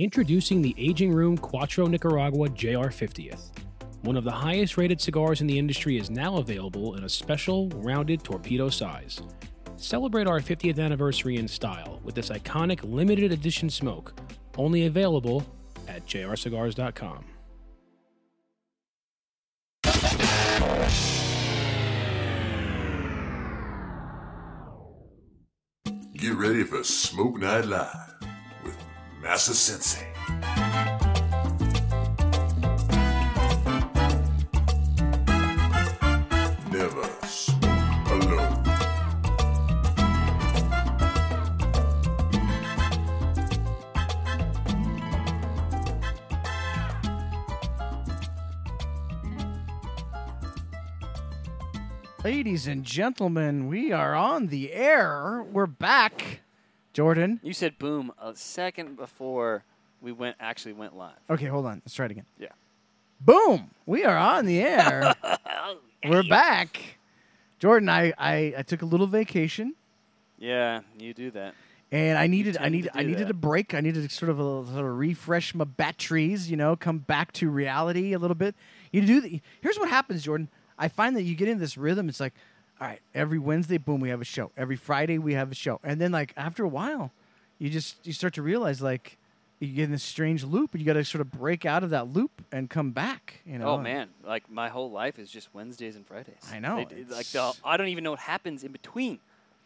Introducing the Aging Room Quattro Nicaragua JR 50th. One of the highest rated cigars in the industry is now available in a special rounded torpedo size. Celebrate our 50th anniversary in style with this iconic limited edition smoke, only available at jrcigars.com. Get ready for Smoke Night Live Massa Sensei. Never smoke alone. Ladies and gentlemen, we are on the air. We're back. Jordan. You said boom a second before we went actually went live. Okay, hold on. Let's try it again. Yeah. Boom. We are on the air. We're back. Jordan, I, I, I took a little vacation Yeah, you do that. and I needed I needed I needed that. a break. I needed to sort of a, sort of refresh my batteries, you know, come back to reality a little bit. You do the, here's what happens, Jordan. I find that you get in this rhythm. It's like, all right, every Wednesday, boom, we have a show. Every Friday, we have a show, and then like after a while, you just you start to realize like you get in this strange loop, and you got to sort of break out of that loop and come back. You know? Oh man, like my whole life is just Wednesdays and Fridays. I know, They- like the, I don't even know what happens in between.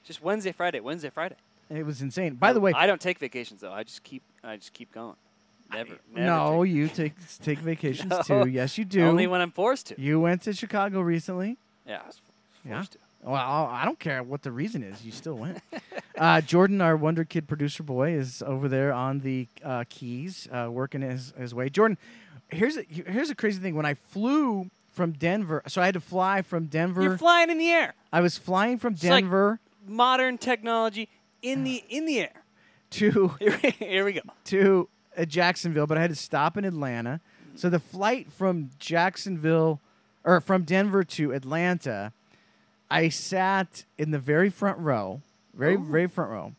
Just Wednesday, Friday, Wednesday, Friday. it was insane. By the way, I don't take vacations though. I just keep I just keep going. Never. never no, take- you take take vacations No. too. Yes, you do. Only when I'm forced to. you went to Chicago recently. Yeah, I was Yeah. to. Well, I don't care what the reason is. You still went. uh, Jordan, our Wonder Kid producer boy, is over there on the uh, keys, uh, working his, his way. Jordan, here's a, here's a crazy thing. When I flew from Denver, so I had to fly from Denver. You're flying in the air. I was flying from like- Denver Modern technology in the in the air. to Here, here we go. to uh, Jacksonville, but I had to stop in Atlanta. So the flight from Jacksonville or from Denver to Atlanta, I sat in the very front row, very Ooh. very front row,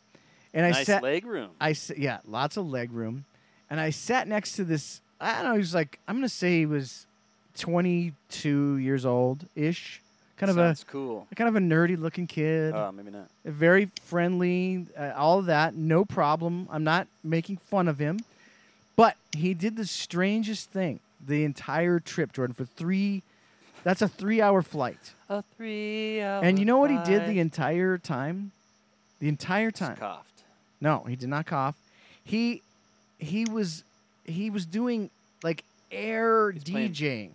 and I nice sat. leg room. I s- yeah, lots of leg room, and I sat next to this. I don't know. He was like I'm gonna say he was 22 years old ish, kind of Sounds cool. kind of a nerdy looking kid Oh, maybe not. very friendly, uh, all of that, no problem. I'm not making fun of him, but he did the strangest thing the entire trip, Jordan, for three. That's a three-hour flight, A three hour and you know what he did the entire time? The entire Just time. coughed. No, he did not cough. He he was he was doing like air He's playing- DJing,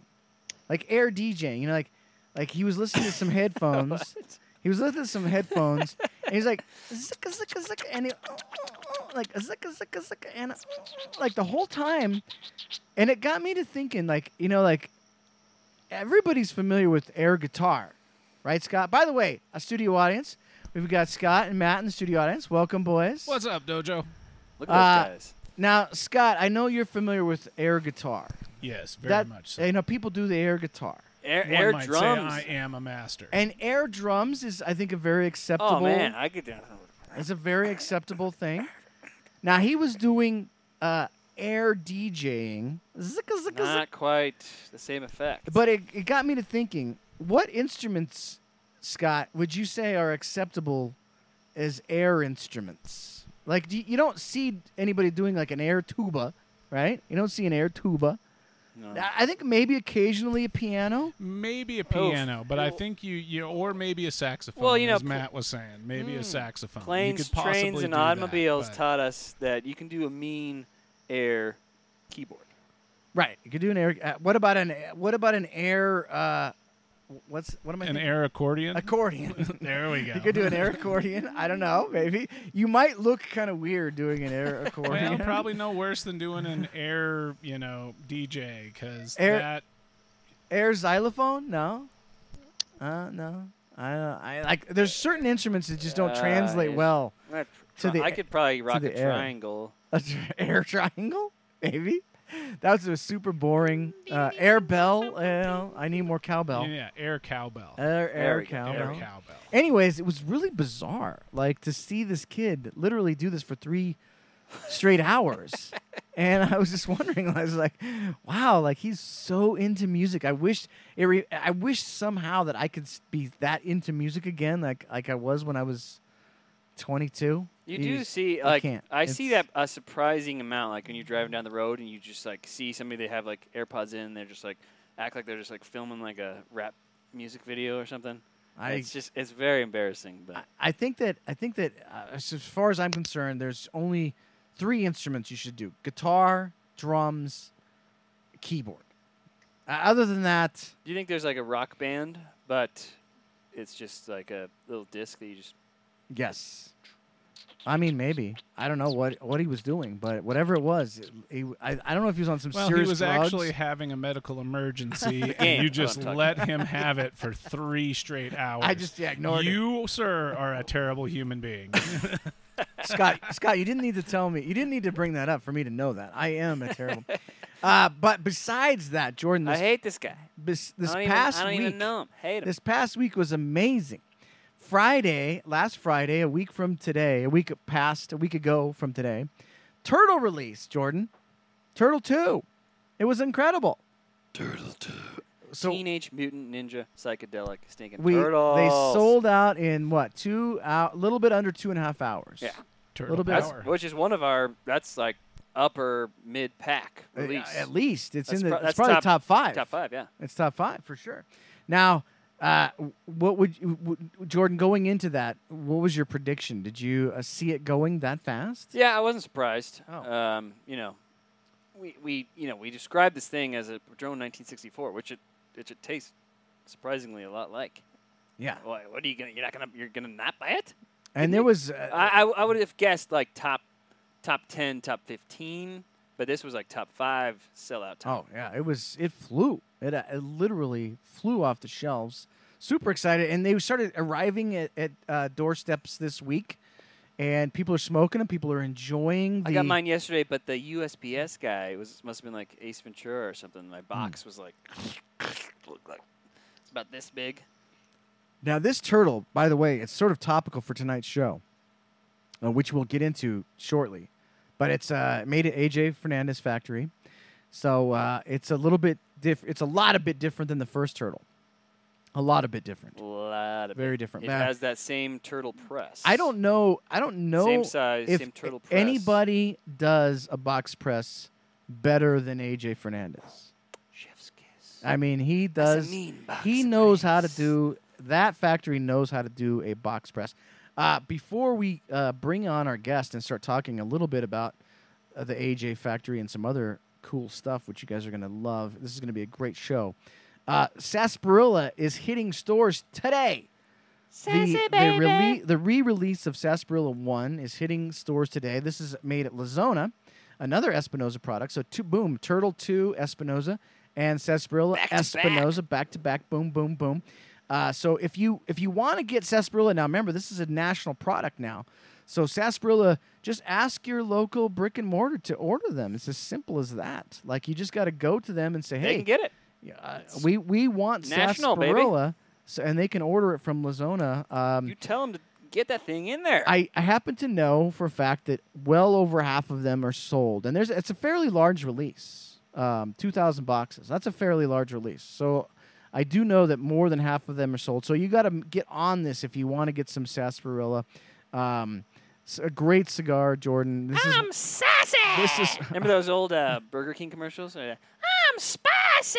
like air DJing. You know, like like he was listening to some headphones. He was listening to some headphones, and he's like, zicka, zicka, zicka, and he, like, zicka, zicka, zicka, and like the whole time. And it got me to thinking, like, you know, like, everybody's familiar with air guitar, right, Scott? By the way, a studio audience. We've got Scott and Matt in the studio audience. Welcome, boys. What's up, Dojo? Look at Uh, those guys. Now, Scott, I know you're familiar with air guitar. Yes, very that, much so. You know, people do the air guitar. Air, One air might drums. say I am a master. And air drums is, I think, a very acceptable. oh man, I could. It's a very acceptable thing. Now he was doing uh, air DJing, zicka, zicka, zicka. Not quite the same effect. but it, it got me to thinking: what instruments, Scott, would you say are acceptable as air instruments? Like do you, you don't see anybody doing like an air tuba, right? You don't see an air tuba. No. I I think maybe occasionally a piano. maybe a Oof. piano, but I think you, you or maybe a saxophone. Well, you know, as Matt was saying, maybe a Mm. saxophone. Planes, you could trains, and do that, automobiles taught us that you can do a mean air keyboard. Right. You could do an air. Uh, what about an What about an air? Uh, what's what am I? an thinking? air accordion. accordion. there we go. You could do an air accordion. I don't know. Maybe you might look kind of weird doing an air accordion. Well, probably no worse than doing an air, you know, DJ because Air- that air xylophone. No. Uh, no. I, I like. There's certain instruments that just don't Uh, translate yeah. well. I'd To the I a- could probably rock the a air. triangle. A tr- air triangle, maybe. That was a super boring uh, air bell. You know, I need more cowbell. yeah, air cowbell. Air, air cowbell. air cowbell. Anyways, it was really bizarre. Like to see this kid literally do this for three, straight hours. and I was just wondering, I was like, wow, like he's so into music. I wish it re- I wish somehow that I could be that into music again, like like I was when I was 22. You do just- see like. I see that a surprising amount like when you're driving down the road and you just like see somebody they have like AirPods in they're just like act like they're just like filming like a rap music video or something. I, it's just it's very embarrassing, but I- I think that I think that uh, as as far as I'm concerned, there's only three instruments you should do: guitar, drums, keyboard. Uh, other than that, do you think there's like a rock band but it's just like a little disc that you just yes. I mean, maybe I don't know what what he was doing, but whatever it was, he, I, I don't know if he was on some Well, he was drugs. actually having a medical emergency, and you just let him have it for three straight hours. I just yeah, ignored it. you, sir, are a terrible human being. Scott, Scott, you didn't need to tell me. You didn't need to bring that up for me to know that. I am a terrible. uh, but besides that, Jordan, I hate this guy. this, this I don't, past even, I don't week, even know him. Hate him. this past week was amazing. Friday, last Friday, a week from today, a week past, a week ago from today, Turtle release, Jordan. Turtle 2. It was incredible. Turtle two. So Teenage Mutant Ninja Psychedelic Stinking we Turtles. they sold out in what two a little bit under two and a half hours. Yeah. Turtle Little bit- That's, power. which is one of our. That's like upper mid pack Uh, release. At least it's That's in the pro- it's that's probably top- top five. Top five, yeah. It's top five for sure. Now, uh, what would you, w- Jordan going into that? What was your prediction? Did you uh, see it going that fast? Yeah, I wasn't surprised. Oh. Um, you know, we, we you know we described this thing as a drone 1964, which it which it tastes surprisingly a lot like. Yeah, What, what are you gonna? You're not gonna? You're gonna not buy it? and there was uh, I, I, I would have guessed like top top 10, top 15, but this was like top five sellout. Time. oh yeah, it was it flew. It, uh, it literally flew off the shelves. Super excited, and they started arriving at, at uh, doorsteps this week, and people are smoking them. People are enjoying. The, I got mine yesterday, but the USPS guy was must have been like Ace Ventura or something. Hmm. My box was like looked like it's about this big. Now, this turtle, by the way, it's sort of topical for tonight's show, uh, which we'll get into shortly. But it's uh, made at AJ Fernandez factory, so uh, it's a little bit diff- It's a lot a bit different than the first turtle. A lot a bit different. A lot of Very it. different. It Now, has that same turtle press. I don't know. I don't know Same size, if same turtle press. anybody does a box press better than AJ Fernandez. Chef's kiss. I mean, he does. mean box He knows how to do that. Factory knows how to do a box press. Uh, before we uh, bring on our guest and start talking a little bit about uh, the AJ factory and some other cool stuff, which you guys are going to love, this is going to be a great show. Uh, Sarsaparilla is hitting stores today. The, the, rele- the re-release of Sarsaparilla One is hitting stores today. This is made at La Zona, another Espinosa product. So two, boom, Turtle Two Espinosa and Sarsaparilla Back to back. Espinosa back to back, boom, boom, boom. Uh, so if you if you want to get Sarsaparilla now, remember this is a national product now. So Sarsaparilla, just ask your local brick and mortar to order them. It's as simple as that. Like you just got to go to them and say, They "Hey, can get it. uh, we we want national, baby. sarsaparilla, so, and they can order it from La Zona. Um, You tell them to get that thing in there. I, I happen to know for a fact that well over half of them are sold, and there's it's a fairly large release, um, two thousand boxes. That's a fairly large release. So I do know that more than half of them are sold. So you got to get on this if you want to get some sarsaparilla. Um, it's a great cigar, Jordan. This is sassy. this is Remember those old uh, Burger King commercials? I'm spicy.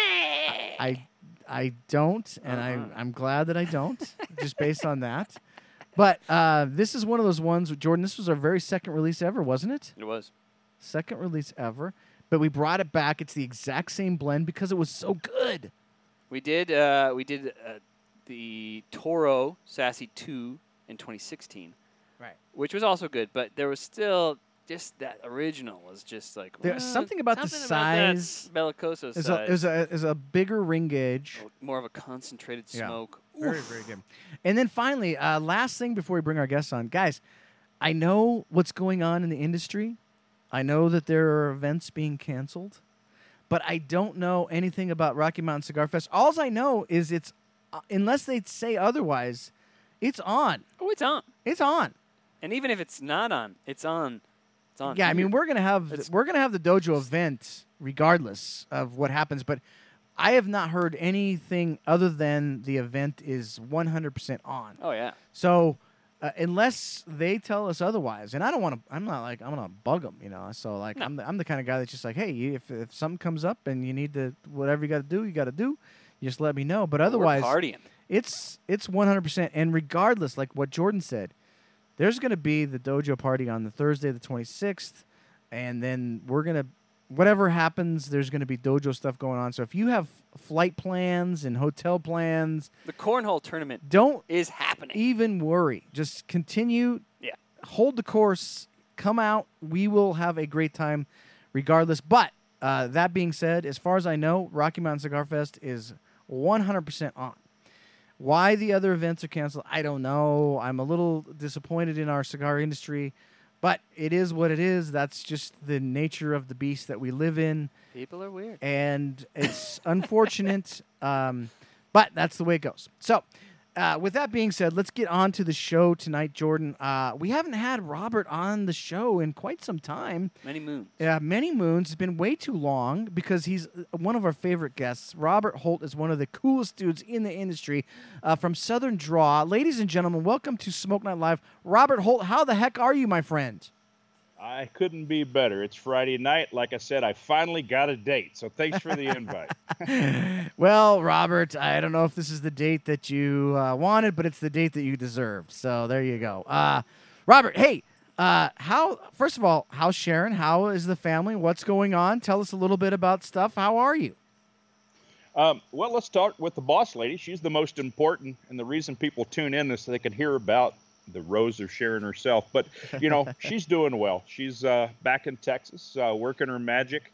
I I don't, and Uh-huh. I I'm glad that I don't, just based on that. But uh, this is one of those ones, Jordan. This was our very second release ever, wasn't it? it was. Second release ever. But we brought it back. It's the exact same blend because it was so good. We did. Uh, we did uh, the Toro Sassy Two in 2016, Right. which was also good. But there was still just that original was just like There's "Well, something about the something that size- Bellicoso It's a, size. it's a, it's a bigger ring gauge. more of a concentrated Yeah. smoke. Very, Oof. very good. And then finally, uh, last thing before we bring our guests on, guys, I know what's going on in the industry. I know that there are events being canceled, but I don't know anything about Rocky Mountain Cigar Fest. All I know is it's, uh, unless they say otherwise, it's on. Oh, it's on. It's on. And even if it's not on, it's on. It's on. Yeah, I mean we're gonna have we're gonna have the dojo event regardless of what happens, but I have not heard anything other than the event is 100% on. Oh yeah. So uh, unless they tell us otherwise, and I don't want to, I'm not like I'm gonna bug them, you know. So like No. I'm the, I'm the kind of guy that's just like, hey, if if something comes up and you need to whatever you got to do, you got to do. You just let me know. But otherwise, we're partying. it's it's 100% and regardless like what jordan said there's going to be the dojo party on the thursday the 26th and then we're going to whatever happens there's going to be dojo stuff going on so if you have flight plans and hotel plans. The cornhole tournament don't is happening. even worry. Just continue. Yeah. hold the course. Come out. We will have a great time regardless. But uh, that being said as far as i know rocky mountain cigar fest is 100% on. Why the other events are canceled, I don't know. I'm a little disappointed in our cigar industry, but it is what it is. That's just the nature of the beast that we live in, People are weird. and it's unfortunate, um, but that's the way it goes. So, uh, with that being said, let's get on to the show tonight, Jordan. Uh, we haven't had Robert on the show in quite some time. Many moons. Yeah, many moons. It's been way too long because he's uh, one of our favorite guests. Robert Holt is one of the coolest dudes in the industry uh, from Southern Draw. Ladies and gentlemen, welcome to Smoke Night Live. Robert Holt, how the heck are you, my friend? I couldn't be better. It's Friday night. Like I said, I finally got a date. So thanks for the invite. Well, Robert, I don't know if this is the date that you uh, wanted, but it's the date that you deserved. So there you go. Uh, Robert, hey, uh, how? First of all, how's Sharon? How is the family? What's going on? Tell us a little bit about stuff. How are you? Um, well, let's start with the boss lady. She's the most important, and the reason people tune in is so they can hear about the Rose of Sharon herself. But you know, she's doing well. She's uh, back in Texas, uh, working her magic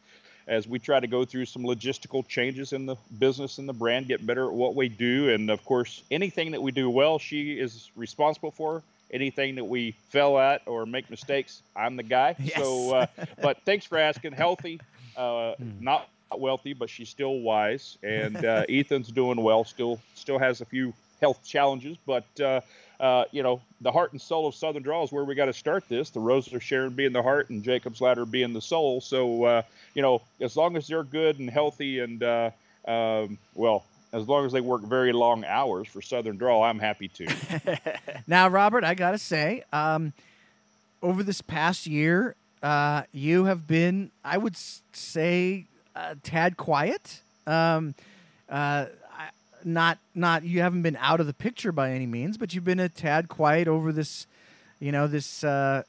as we try to go through some logistical changes in the business and the brand, get better at what we do, and of course, anything that we do well, she is responsible for. Anything that we fell at or make mistakes, I'm the guy. Yes. So, uh, but thanks for asking. Healthy, uh, not wealthy, but she's still wise. And uh, Ethan's doing well. Still, still has a few health challenges, but uh, you know, the heart and soul of Southern Draw is where we got to start this. The Roses of Sharon being the heart, and Jacob's Ladder being the soul. So, uh, you know, as long as they're good and healthy, and uh, um, well, as long as they work very long hours for Southern Draw, I'm happy to. Now, Robert, I gotta say, um, over this past year, uh, you have been, I would say, tad quiet. Um, uh, not, not you haven't been out of the picture by any means, but you've been a tad quiet over this, you know, this uh,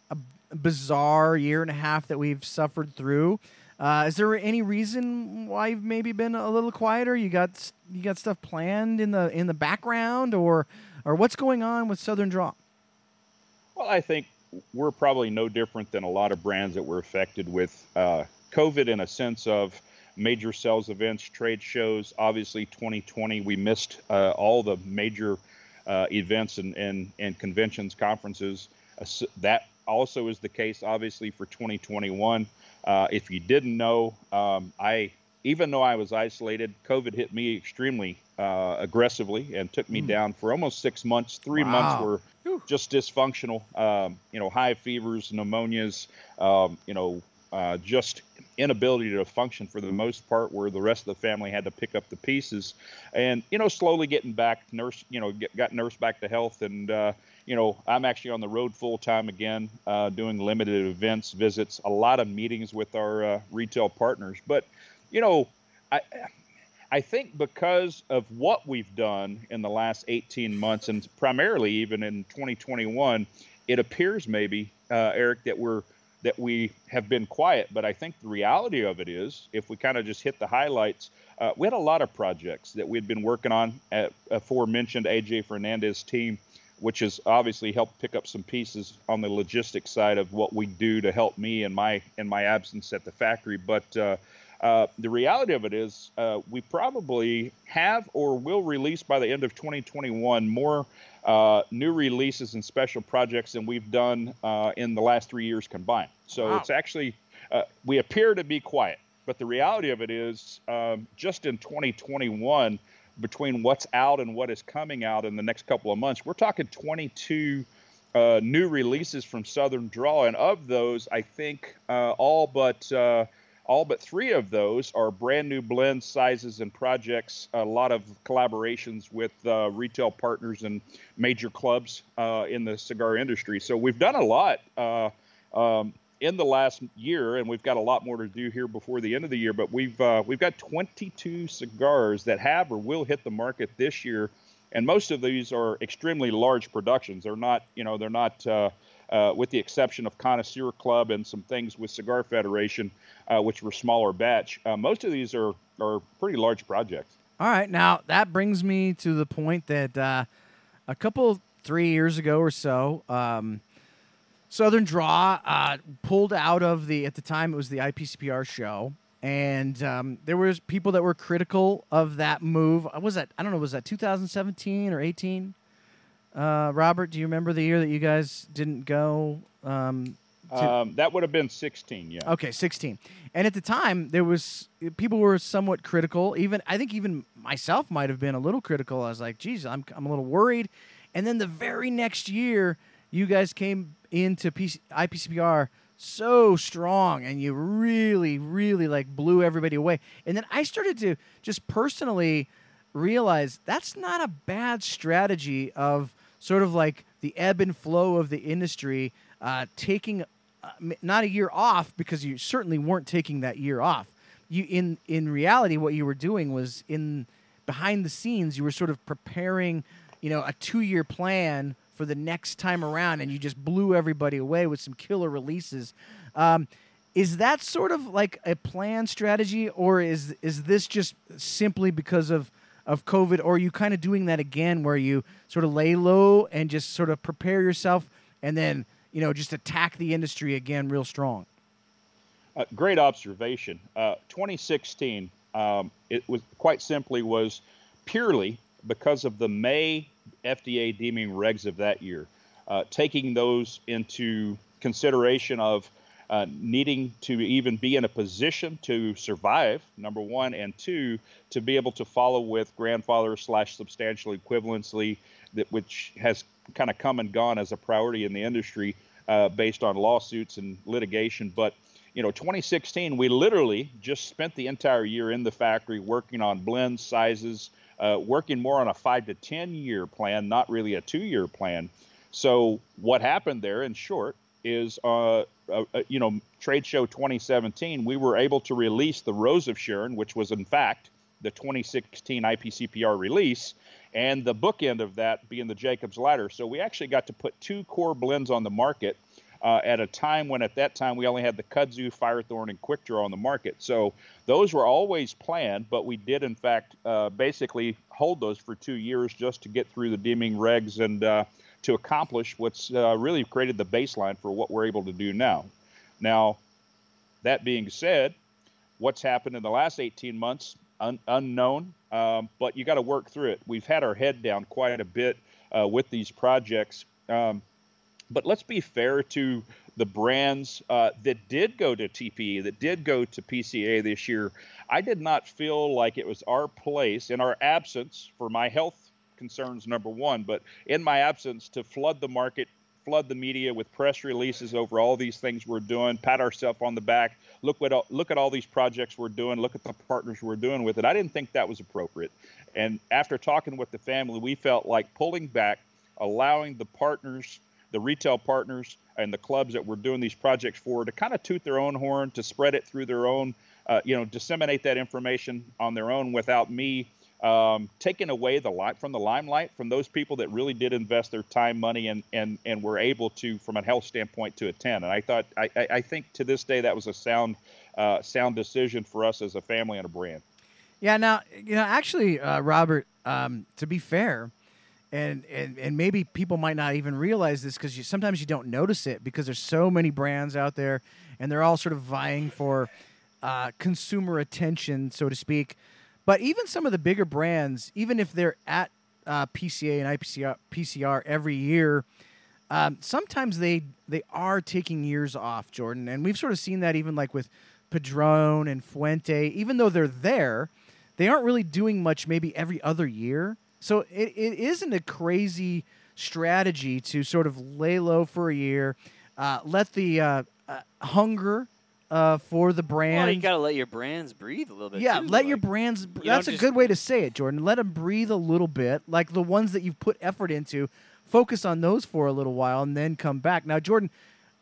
bizarre year and a half that we've suffered through. Uh, is there any reason why you've maybe been a little quieter? You got you got stuff planned in the in the background, or or what's going on with Southern Draw? Well, I think we're probably no different than a lot of brands that were affected with uh, COVID in a sense of major sales events, trade shows. Obviously, 2020, we missed uh, all the major uh, events and, and, and conventions, conferences. Uh, that also is the case, obviously, for 2021. Uh, if you didn't know, um, I even though I was isolated, COVID hit me extremely uh, aggressively and took me down for almost six months. Three months Wow. were just dysfunctional. Um, you know, high fevers, pneumonias. Um, you know, uh, just inability to function for the most part, where the rest of the family had to pick up the pieces, and you know, slowly getting back, nurse, you know, get, got nursed back to health, and uh, you know, I'm actually on the road full time again, uh, doing limited events, visits, a lot of meetings with our uh, retail partners, but you know, I. I think because of what we've done in the last 18 months, and primarily even in 2021, it appears maybe, uh, Eric, that we're that we have been quiet. But I think the reality of it is, if we kind of just hit the highlights, uh, we had a lot of projects that we'd been working on at aforementioned AJ Fernandez team, which has obviously helped pick up some pieces on the logistics side of what we do to help me in my in my absence at the factory. But uh, uh, the reality of it is, uh, we probably have or will release by the end of 2021 more uh, new releases and special projects than we've done uh, in the last three years combined. So Wow. it's actually, uh, we appear to be quiet, but the reality of it is, um, just in 2021, between what's out and what is coming out in the next couple of months, we're talking 22 uh, new releases from Southern Draw, and of those, I think uh, all but uh, all but three of those are brand new blends, sizes, and projects. A lot of collaborations with uh, retail partners and major clubs uh, in the cigar industry. So we've done a lot. Uh, um, in the last year, and we've got a lot more to do here before the end of the year. But we've uh, we've got 22 cigars that have or will hit the market this year, and most of these are extremely large productions. They're not, you know, they're not. Uh, with the exception of Connoisseur Club and some things with Cigar Federation, uh, which were smaller batch. Uh, most of these are, are pretty large projects. All right, now that brings me to the point that uh, a couple three years ago or so, um, Southern Draw uh, pulled out of the at the time it was the IPCPR show, and um, there was people that were critical of that move. Uh, Was that I don't know was that 2017 or 18? Uh, Robert, do you remember the year that you guys didn't go? Um, to- Um, that would have been 16, yeah. Okay, 16. And at the time, there was people were somewhat critical. Even I think even myself might have been a little critical. I was like, "Geez, I'm I'm a little worried." And then the very next year, you guys came into PC, IPCPR so strong, and you really, really like blew everybody away. And then I started to just personally realize that's not a bad strategy of sort of like the ebb and flow of the industry, uh, taking uh, not a year off because you certainly weren't taking that year off. You in in reality, what you were doing was in behind the scenes, you were sort of preparing, you know, a two year plan for the next time around, and you just blew everybody away with some killer releases. Um, is that sort of like a plan strategy, or is is this just simply because of of COVID, or are you kind of doing that again, where you sort of lay low and just sort of prepare yourself, and then you know just attack the industry again real strong? Uh, great observation. Uh, 2016, um, it was quite simply was purely because of the May FDA deeming regs of that year, uh, taking those into consideration of uh, needing to even be in a position to survive, number one, and two, to be able to follow with grandfather slash substantial equivalency, that which has kind of come and gone as a priority in the industry uh, based on lawsuits and litigation. But you know, 2016, we literally just spent the entire year in the factory working on blends, sizes, uh, working more on a five to 10 year plan, not really a two year plan. So, what happened there, in short, is, uh, uh, uh, you know, Trade Show 2017, we were able to release the Rose of Sharon, which was, in fact, the 2016 IPCPR release, and the bookend of that being the Jacob's Ladder. So, we actually got to put two core blends on the market uh, at a time when at that time we only had the kudzu, firethorn, and quick draw on the market. So those were always planned, but we did in fact uh, basically hold those for two years just to get through the deeming regs and uh, to accomplish what's uh, really created the baseline for what we're able to do now. Now, that being said, what's happened in the last 18 months un- unknown, um, but you got to work through it. We've had our head down quite a bit uh, with these projects. Um, but let's be fair to the brands uh, that did go to TPE, that did go to PCA this year. I did not feel like it was our place in our absence for my health concerns, number one, but in my absence to flood the market, flood the media with press releases over all these things we're doing, pat ourselves on the back, look what look at all these projects we're doing, look at the partners we're doing with it. I didn't think that was appropriate. And after talking with the family, we felt like pulling back, allowing the partners the retail partners and the clubs that we're doing these projects for to kind of toot their own horn, to spread it through their own, uh, you know, disseminate that information on their own without me um, taking away the light from the limelight from those people that really did invest their time, money, and and and were able to, from a health standpoint, to attend. And I thought, I, I, think to this day that was a sound, uh, sound decision for us as a family and a brand. Yeah. Now, you know, actually, uh, Robert. Um, to be fair, and, and and maybe people might not even realize this because sometimes you don't notice it because there's so many brands out there, and they're all sort of vying for uh, consumer attention, so to speak. But even some of the bigger brands, even if they're at uh, PCA and IPCR PCR every year, um, sometimes they they are taking years off, Jordan, and we've sort of seen that even like with Padron and Fuente. Even though they're there, they aren't really doing much. Maybe every other year. So it, it isn't a crazy strategy to sort of lay low for a year, uh, let the uh, uh, hunger uh, for the brand. Well, you got to let your brands breathe a little bit. yeah, too, let your brands. don't That's a good way to say it, Jordan. Let them breathe a little bit, like the ones that you've put effort into. Focus on those for a little while, and then come back. Now, Jordan,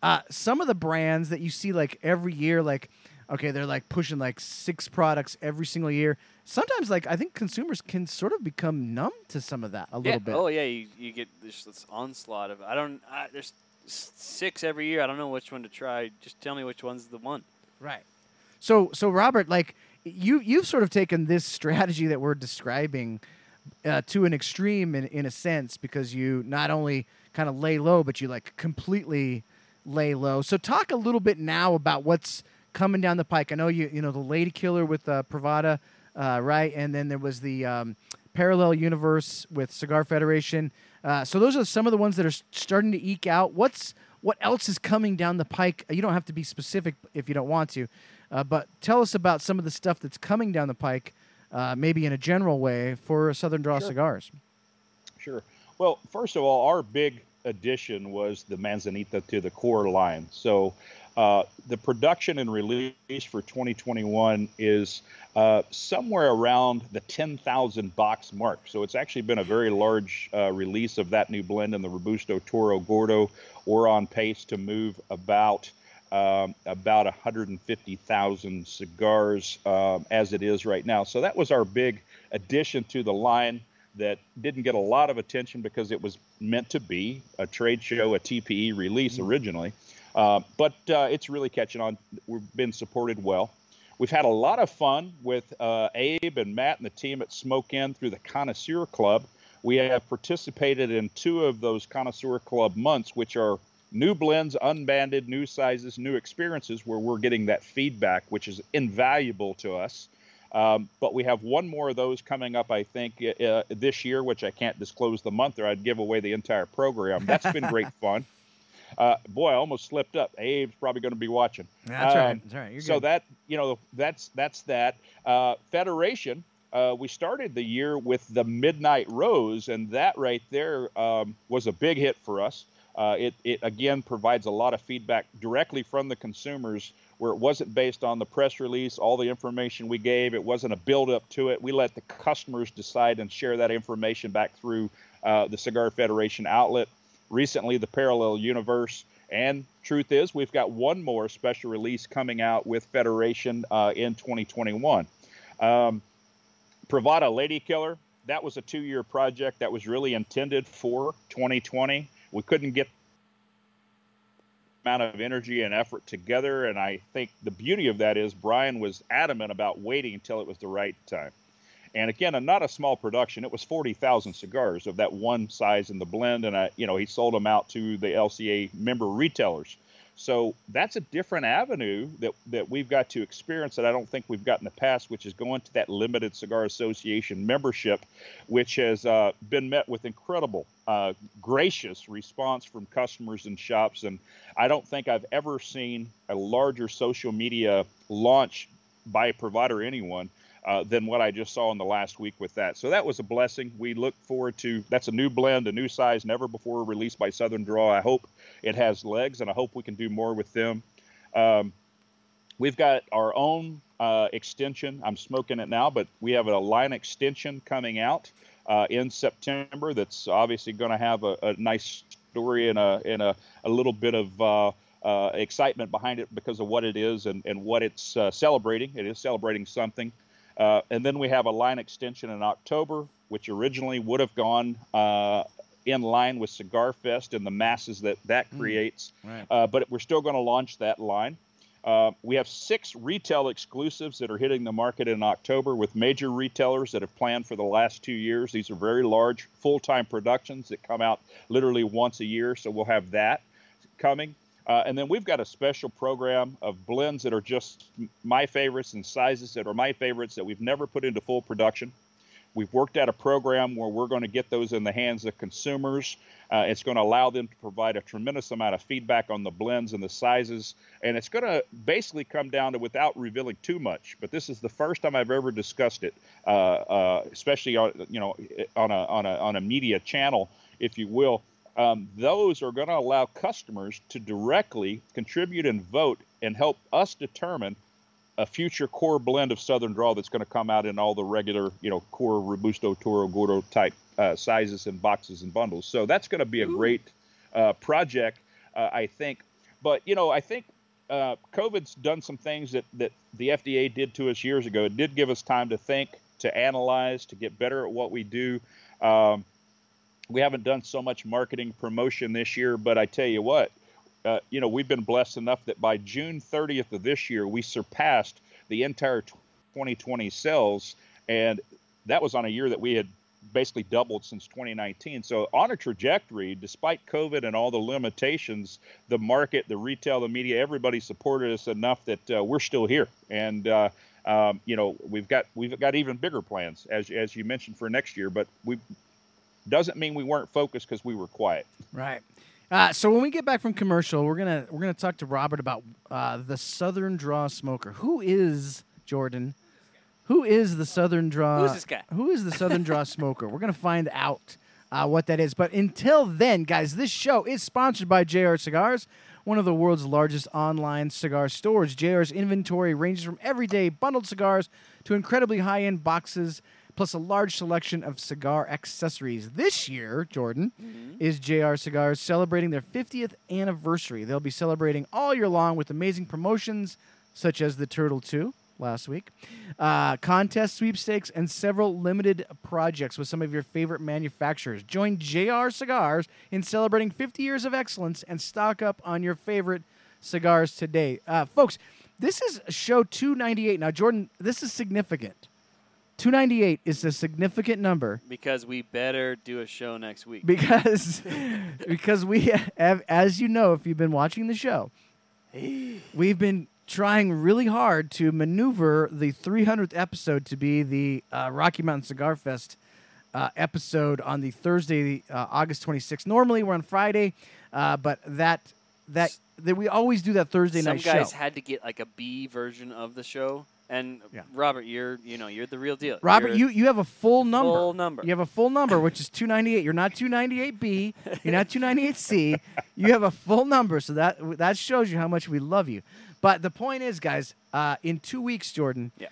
uh, some of the brands that you see like every year, like okay, they're like pushing like six products every single year. Sometimes, like I think consumers can sort of become numb to some of that a Yeah. little bit. Oh yeah, you, you get this, this onslaught of I don't. I, there's six every year. I don't know which one to try. Just tell me which one's the one. Right. So so Robert, like you you've sort of taken this strategy that we're describing uh, to an extreme in in a sense because you not only kind of lay low but you like completely lay low. So talk a little bit now about what's coming down the pike. I know you you know the Lady Killer with uh, Privada, uh, right? And then there was the um, Parallel Universe with Cigar Federation. Uh, so those are some of the ones that are starting to eke out. What's what else is coming down the pike? You don't have to be specific if you don't want to, uh, but tell us about some of the stuff that's coming down the pike, uh, maybe in a general way for Southern Draw cigars. Sure. Well, first of all, our big addition was the Manzanita to the core line. So uh, the production and release for 2021 is uh, somewhere around the 10,000 box mark. So it's actually been a very large uh, release of that new blend in the Robusto Toro Gordo. We're on pace to move about um, about 150,000 cigars um, as it is right now. So that was our big addition to the line that didn't get a lot of attention because it was meant to be a trade show, a TPE release originally. Uh, but uh, it's really catching on. We've been supported well. We've had a lot of fun with uh, Abe and Matt and the team at Smoke Inn through the Connoisseur Club. We have participated in two of those Connoisseur Club months, which are new blends, unbanded, new sizes, new experiences, where we're getting that feedback, which is invaluable to us. Um, but we have one more of those coming up, I think, uh, this year, which I can't disclose the month, or I'd give away the entire program. That's been great fun. Uh, boy, I almost slipped up. Abe's probably going to be watching. That's right. Um, That's right. You're so good. that you know, that's that's that. Uh, Federation. Uh, we started the year with the Midnight Rose, and that right there um, was a big hit for us. Uh, it, it again provides a lot of feedback directly from the consumers, where it wasn't based on the press release, all the information we gave. It wasn't a build up to it. We let the customers decide and share that information back through uh, the Cigar Federation outlet. Recently, the Parallel Universe. And truth is, we've got one more special release coming out with Federation uh, in 2021. Um, Privada Lady Killer, that was a two year project that was really intended for 2020. We couldn't get amount of energy and effort together. And I think the beauty of that is Brian was adamant about waiting until it was the right time. And again, a, not a small production. It was 40,000 cigars of that one size in the blend, and I, you know, he sold them out to the LCA member retailers. So that's a different avenue that that we've got to experience that I don't think we've got in the past, which is going to that limited cigar association membership, which has uh, been met with incredible, uh, gracious response from customers and shops. And I don't think I've ever seen a larger social media launch by a provider, anyone, uh, than what I just saw in the last week with that. So that was a blessing. We look forward to that's a new blend, a new size, never before released by Southern Draw. I hope it has legs, and I hope we can do more with them. Um, we've got our own uh, extension. I'm smoking it now, but we have a line extension coming out uh, in September. That's obviously going to have a, a nice story and a and a, a little bit of uh, uh, excitement behind it because of what it is and, and what it's uh, celebrating. It is celebrating something. Uh, and then we have a line extension in October, which originally would have gone uh, in line with Cigar Fest and the masses that that creates. right. Uh, but we're still going to launch that line. Uh, we have six retail exclusives that are hitting the market in October with major retailers that have planned for the last two years. These are very large, full time productions that come out literally once a year. So we'll have that coming. Uh, and then we've got a special program of blends that are just my favorites and sizes that are my favorites that we've never put into full production. We've worked out a program where we're going to get those in the hands of consumers. Uh, it's going to allow them to provide a tremendous amount of feedback on the blends and the sizes. And it's going to basically come down to without revealing too much. But this is the first time I've ever discussed it, uh, uh, especially on you know on a on a on a media channel. if you will. Um, those are going to allow customers to directly contribute and vote and help us determine a future core blend of Southern Draw that's going to come out in all the regular, you know, core Robusto, Toro, Gordo type uh, sizes and boxes and bundles. So that's going to be a great uh, project, uh, I think. But you know, I think uh, COVID's done some things that that the FDA did to us years ago. It did give us time to think, to analyze, to get better at what we do. Um, we haven't done so much marketing promotion this year, but I tell you what, uh, you know, we've been blessed enough that by June 30th of this year, we surpassed the entire 2020 sales, and that was on a year that we had basically doubled since 2019. So on a trajectory, despite COVID and all the limitations, the market, the retail, the media, everybody supported us enough that uh, we're still here, and uh, um, you know we've got we've got even bigger plans as as you mentioned for next year, but we doesn't mean we weren't focused because we were quiet. Right. Uh, so when we get back from commercial, we're gonna we're gonna talk to Robert about uh, the Southern Draw Smoker. Who is Jordan? Who is the Southern Draw? Who's this guy? Who is the Southern Draw Smoker? We're gonna find out uh, what that is. But until then, guys, this show is sponsored by JR Cigars, one of the world's largest online cigar stores. JR's inventory ranges from everyday bundled cigars to incredibly high-end boxes plus a large selection of cigar accessories. This year, Jordan, is JR Cigars celebrating their 50th anniversary. They'll be celebrating all year long with amazing promotions such as the Turtle 2 last week, uh, contest sweepstakes, and several limited projects with some of your favorite manufacturers. Join JR Cigars in celebrating 50 years of excellence and stock up on your favorite cigars today. Uh, folks, this is show 298. Now, Jordan, this is significant. 298 is a significant number Because we better do a show next week. because because we have as you know if you've been watching the show we've been trying really hard to maneuver the 300th episode to be the uh, Rocky Mountain Cigar Fest uh, episode on the Thursday uh, August 26th normally we're on Friday uh, but that that that we always do that Thursday night. Some guys had to get like a B version of the show. And Yeah. Robert, you're you know you're the real deal. Robert, You're- you, you have a full number. Full number. You have a full number, which is 298. You're not 298B. You're not 298C. You have a full number, so that that shows you how much we love you. But the point is, guys, uh, in two weeks, Jordan, Yeah.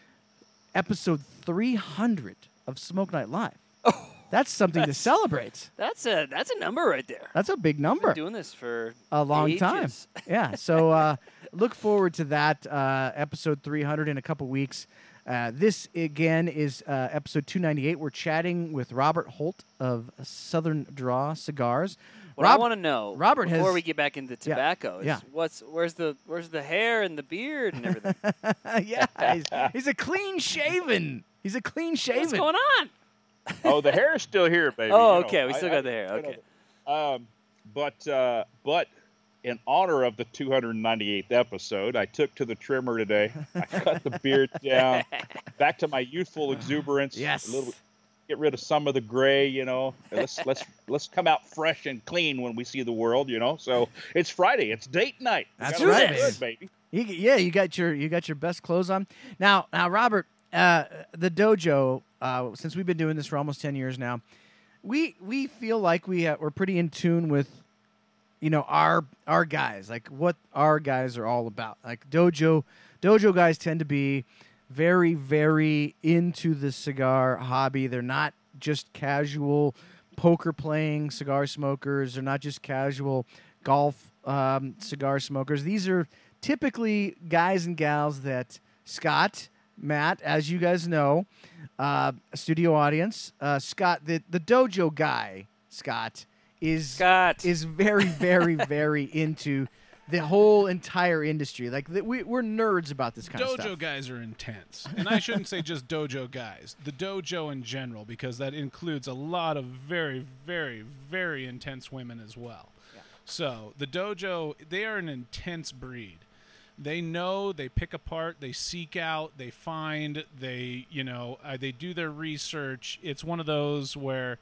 episode 300 of Smoke Night Live. Oh, That's something to celebrate. that's a that's a number right there. That's a big Been number. doing this for A long time. Yeah. So uh, look forward to that uh, episode 300 in a couple weeks. Uh, this again is uh, episode 298. We're chatting with Robert Holt of Southern Draw Cigars. What Rob- I want to know, Robert before has- we get back into Yeah, tobacco, is yeah. what's where's the where's the hair and the beard and everything? yeah, he's, he's a clean shaven. He's a clean shaven. what's going on? oh, the hair is still here, baby. Oh, you know. okay, we still I- got the hair. Okay. Um, but uh, but in honor of the 298th episode, I took to the trimmer today. I cut the beard down, back to my youthful exuberance. Yes. A little, get rid of some of the gray. You know, let's let's let's come out fresh and clean when we see the world. You know, so it's Friday. It's date night. We That's right, good, baby. You, yeah, you got your you got your best clothes on. Now, now, Robert, uh, the dojo. Uh, since we've been doing this for almost ten years now, we we feel like we uh, we're pretty in tune with, you know, our our guys, like what our guys are all about. Like dojo dojo guys tend to be very very into the cigar hobby. They're not just casual poker playing cigar smokers. They're not just casual golf um, cigar smokers. These are typically guys and gals that Scott, Matt, as you guys know, uh, studio audience, uh, Scott, the, the dojo guy, Scott, is Scott. is very, very, very into the whole entire industry. Like the, we, we're nerds about this kind of stuff. dojo guys are intense, and I shouldn't say just dojo guys. The dojo in general, because that includes a lot of very, very, very intense women as well. So the dojo, they are an intense breed. They know, they pick apart, they seek out, they find, they you know, uh, they do their research. It's one of those where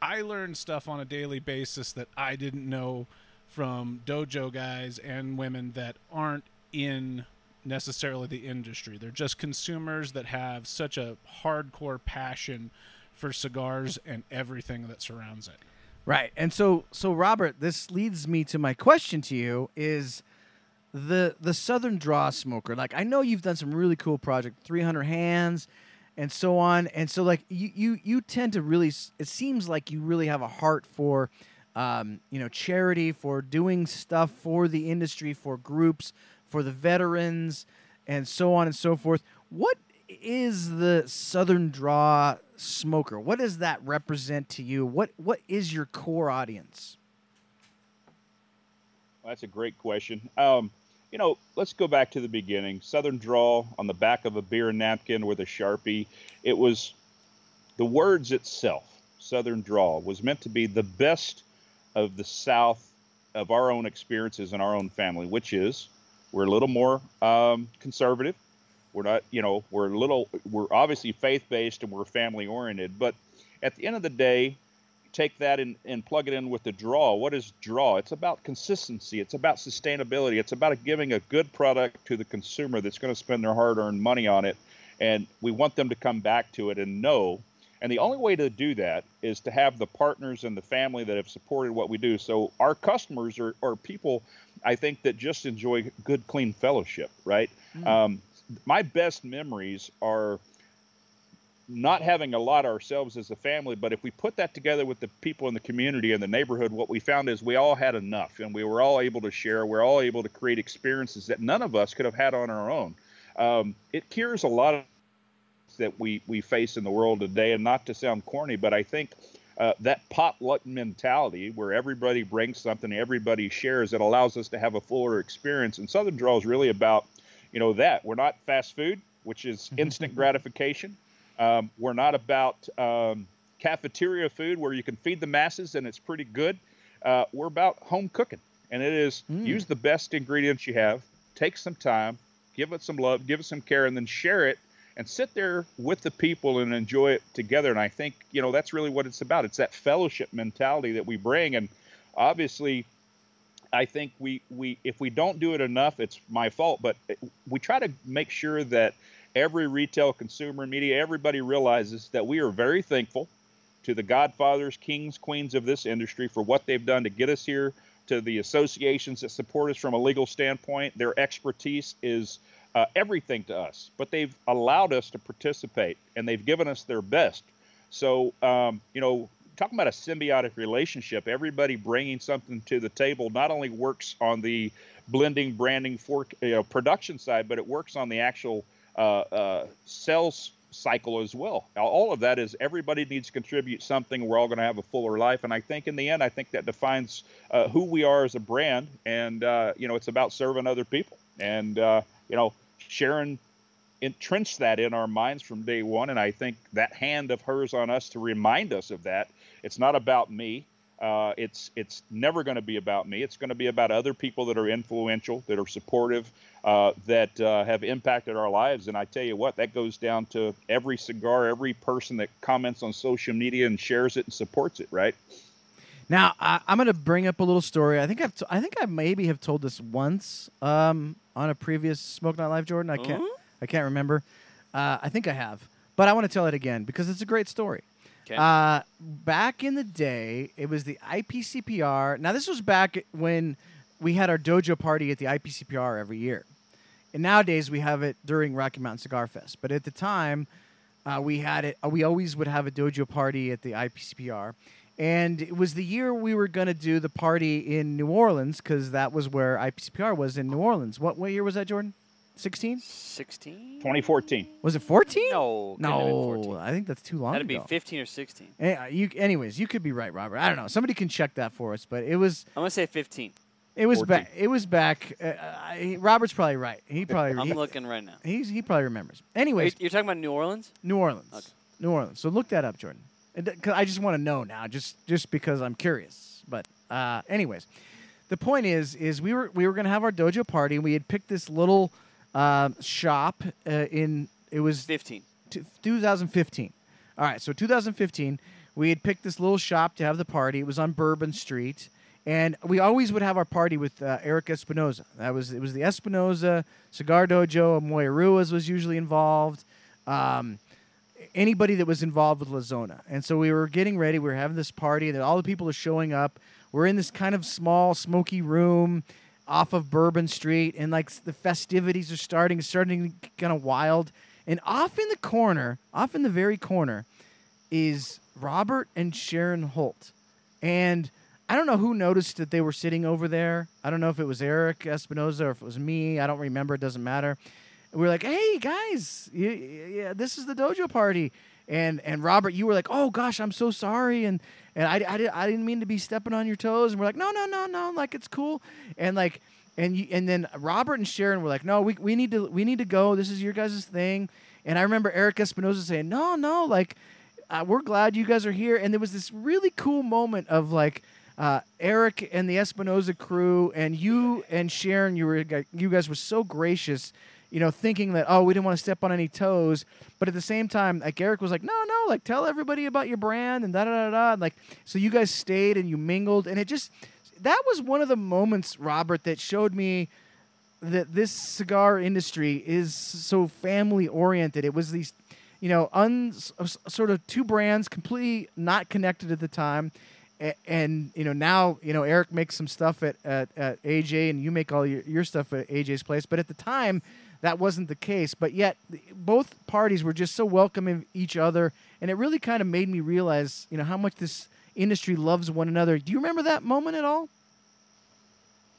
I learn stuff on a daily basis that I didn't know from dojo guys and women that aren't in necessarily the industry. They're just consumers that have such a hardcore passion for cigars and everything that surrounds it. Right. And so so Robert, this leads me to my question to you is the the Southern Draw smoker. Like I know you've done some really cool project, 300 hands and so on. And so like you you you tend to really it seems like you really have a heart for um, you know, charity, for doing stuff for the industry, for groups, for the veterans and so on and so forth. What is the Southern Draw smoker? What does that represent to you? What what is your core audience? That's a great question. Um, you know, let's go back to the beginning. Southern Draw on the back of a beer napkin with a sharpie. It was the words itself. Southern Draw was meant to be the best of the South of our own experiences in our own family, which is we're a little more um, conservative. We're not, you know, we're a little, we're obviously faith based and we're family oriented. But at the end of the day, take that and, and plug it in with the draw. What is draw? It's about consistency. It's about sustainability. It's about giving a good product to the consumer that's going to spend their hard-earned money on it, and we want them to come back to it and know. And the only way to do that is to have the partners and the family that have supported what we do. So our customers are, are people, I think, that just enjoy good, clean fellowship, right? Um, my best memories are not having a lot ourselves as a family, but if we put that together with the people in the community and the neighborhood, what we found is we all had enough and we were all able to share. We're all able to create experiences that none of us could have had on our own. Um, it cures a lot of that we, we face in the world today. And not to sound corny, but I think uh, that potluck mentality where everybody brings something, everybody shares, it allows us to have a fuller experience. And Southern Draw is really about, you know, that. We're not fast food, which is instant gratification. Um, we're not about um, cafeteria food where you can feed the masses and it's pretty good. Uh, we're about home cooking, and it is use the best ingredients you have, take some time, give it some love, give it some care, and then share it and sit there with the people and enjoy it together. And I think you know that's really what it's about. It's that fellowship mentality that we bring, and obviously. I think we, we if we don't do it enough, it's my fault. But we try to make sure that every retail consumer media, everybody realizes that we are very thankful to the godfathers, kings, queens of this industry for what they've done to get us here, to the associations that support us from a legal standpoint. Their expertise is uh, everything to us, but they've allowed us to participate and they've given us their best. So, um, you know, talking about a symbiotic relationship, everybody bringing something to the table not only works on the blending, branding, for, you know, production side, but it works on the actual sales cycle as well. Now, all of that is everybody needs to contribute something. We're all going to have a fuller life, and I think in the end, I think that defines uh, who we are as a brand. And uh, you know, it's about serving other people, and uh, you know, Sharon entrenched that in our minds from day one. And I think that hand of hers on us to remind us of that. It's not about me. Uh, it's it's never going to be about me. It's going to be about other people that are influential, that are supportive, uh, that uh, have impacted our lives. And I tell you what, that goes down to every cigar, every person that comments on social media and shares it and supports it. Right? Now I, I'm going to bring up a little story. I think I've t- I think I maybe have told this once um, on a previous Smoke Night Live, Jordan. I can't I can't remember. Uh, I think I have, but I want to tell it again because it's a great story. 'Kay. Uh, back in the day, it was the IPCPR. Now this was back when we had our dojo party at the IPCPR every year, and nowadays we have it during Rocky Mountain Cigar Fest. But at the time, uh, we had it. We always would have a dojo party at the IPCPR, and it was the year we were going to do the party in New Orleans because that was where IPCPR was in New Orleans. What what year was that, Jordan? Sixteen? 16? 2014. Was it fourteen? No, couldn't have been no. 14. I think that's too long ago. That'd be ago. 15 or 16. Eh, uh, you, anyways, you could be right, Robert. I don't know. Somebody can check that for us, but it was I'm gonna say 15. it was 14. back. It was back. Uh, I, Robert's probably right. He probably I'm he, looking right now. he's he probably remembers. You're, Anyways, you're talking about New Orleans? New Orleans. Okay. New Orleans. So look that up, Jordan. And th- 'cause I just want to know now, just just because I'm curious. But uh, anyways, the point is, is we were we were gonna have our dojo party, and we had picked this little uh, shop uh, in it was 15. t- 2015. All right, so 2015, we had picked this little shop to have the party. It was on Bourbon Street, and we always would have our party with uh, Eric Espinosa. That was it was the Espinosa Cigar Dojo. Moya Ruiz was usually involved. Um, anybody that was involved with La Zona. And so we were getting ready. We were having this party, and all the people are showing up. We're in this kind of small, smoky room off of Bourbon Street, and like the festivities are starting, starting to kind of wild. And off in the corner, off in the very corner, is Robert and Sharon Holt. And I don't know who noticed that they were sitting over there. I don't know if it was Eric Espinosa or if it was me. I don't remember. It doesn't matter. And we were like, "Hey guys, yeah, yeah, this is the dojo party." And and Robert, you were like, "Oh gosh, I'm so sorry," and and I, I, I didn't mean to be stepping on your toes. And we're like, "No, no, no, no, like it's cool." And like and you, and then Robert and Sharon were like, "No, we, we need to we need to go. This is your guys' thing." And I remember Eric Espinosa saying, "No, no, like uh, we're glad you guys are here." And there was this really cool moment of like uh, Eric and the Espinosa crew, and you and Sharon, you were you guys were so gracious, you know, thinking that oh we didn't want to step on any toes, but at the same time, like Eric was like, no, no, like tell everybody about your brand and da da da da, and like so you guys stayed and you mingled, and it just that was one of the moments, Robert, that showed me that this cigar industry is so family oriented. It was these, you know, un, sort of two brands completely not connected at the time. And you know now you know Eric makes some stuff at, at, at AJ and you make all your, your stuff at AJ's place. But at the time that wasn't the case but yet both parties were just so welcoming of each other and it really kind of made me realize you know how much this industry loves one another do you remember that moment at all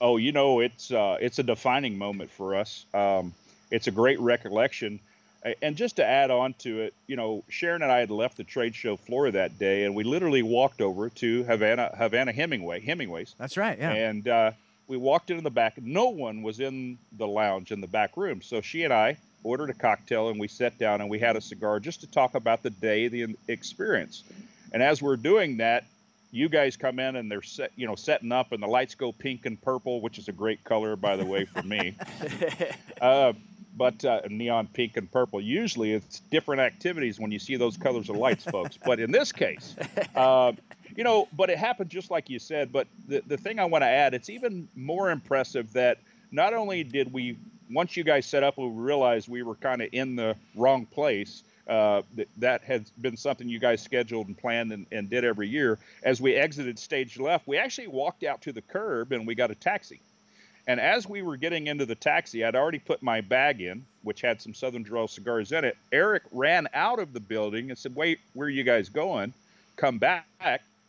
oh you know it's uh, it's a defining moment for us um, it's a great recollection and just to add on to it, you know, Sharon and I had left the trade show floor that day, and we literally walked over to Havana Havana Hemingway Hemingway's. That's right, yeah. And uh, we walked in the back. No one was in the lounge in the back room, so she and I ordered a cocktail, and we sat down and we had a cigar just to talk about the day, the experience. And as we're doing that, you guys come in and they're set, you know, setting up, and the lights go pink and purple, which is a great color, by the way, for me. uh, but uh, neon pink and purple. Usually it's different activities when you see those colors of lights, folks. But in this case, uh, you know, but it happened just like you said. But the, the thing I want to add, it's even more impressive that not only did we, once you guys set up, we realized we were kind of in the wrong place. Uh, that, that has been something you guys scheduled and planned and, and did every year. As we exited stage left, we actually walked out to the curb and we got a taxi. And as we were getting into the taxi, I'd already put my bag in, which had some Southern Draw cigars in it. Eric ran out of the building and said, Wait, where are you guys going? Come back.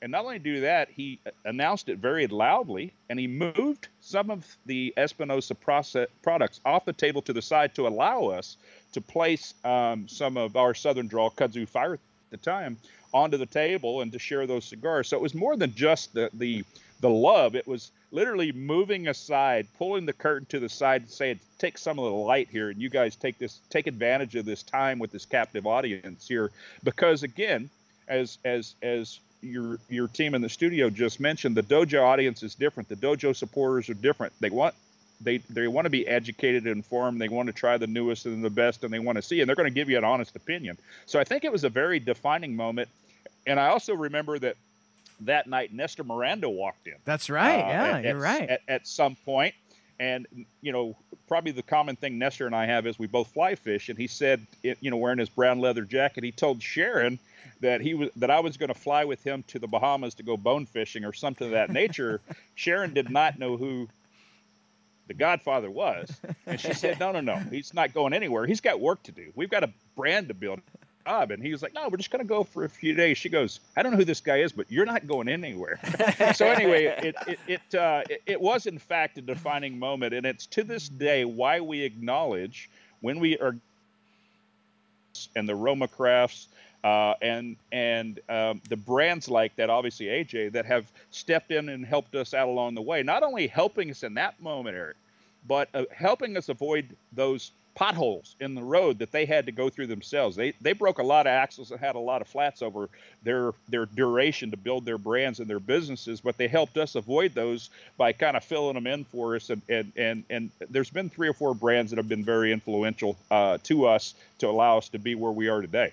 And not only do that, he announced it very loudly and he moved some of the Espinosa process, products off the table to the side to allow us to place um, some of our Southern Draw Kudzu Fire at the time onto the table and to share those cigars. So it was more than just the, the, the love, it was literally moving aside, pulling the curtain to the side and saying, take some of the light here and you guys take this take advantage of this time with this captive audience here. Because again, as as as your your team in the studio just mentioned, the dojo audience is different. The dojo supporters are different. They want they they want to be educated and informed. They want to try the newest and the best, and they want to see, and they're going to give you an honest opinion. So I think it was a very defining moment. And I also remember that that night Nestor Miranda walked in. That's right. Uh, yeah, at, you're right. At, at, some point, and you know, probably the common thing Nestor and I have is we both fly fish, and he said, you know, wearing his brown leather jacket, he told Sharon that he was that I was going to fly with him to the Bahamas to go bone fishing or something of that nature. Sharon did not know who the Godfather was, and she said, "No, no, no, he's not going anywhere. He's got work to do. We've got a brand to build job. And he was like, no, we're just going to go for a few days. She goes, I don't know who this guy is, but you're not going anywhere. so anyway, it, it, it, uh, it, it was in fact a defining moment. And it's to this day why we acknowledge when we are and the Roma crafts uh, and and um, the brands like that, obviously AJ, that have stepped in and helped us out along the way. Not only helping us in that moment, Eric, but uh, helping us avoid those potholes in the road that they had to go through themselves. They they broke a lot of axles and had a lot of flats over their their duration to build their brands and their businesses, but they helped us avoid those by kind of filling them in for us. And and and, and there's been three or four brands that have been very influential uh, to us to allow us to be where we are today.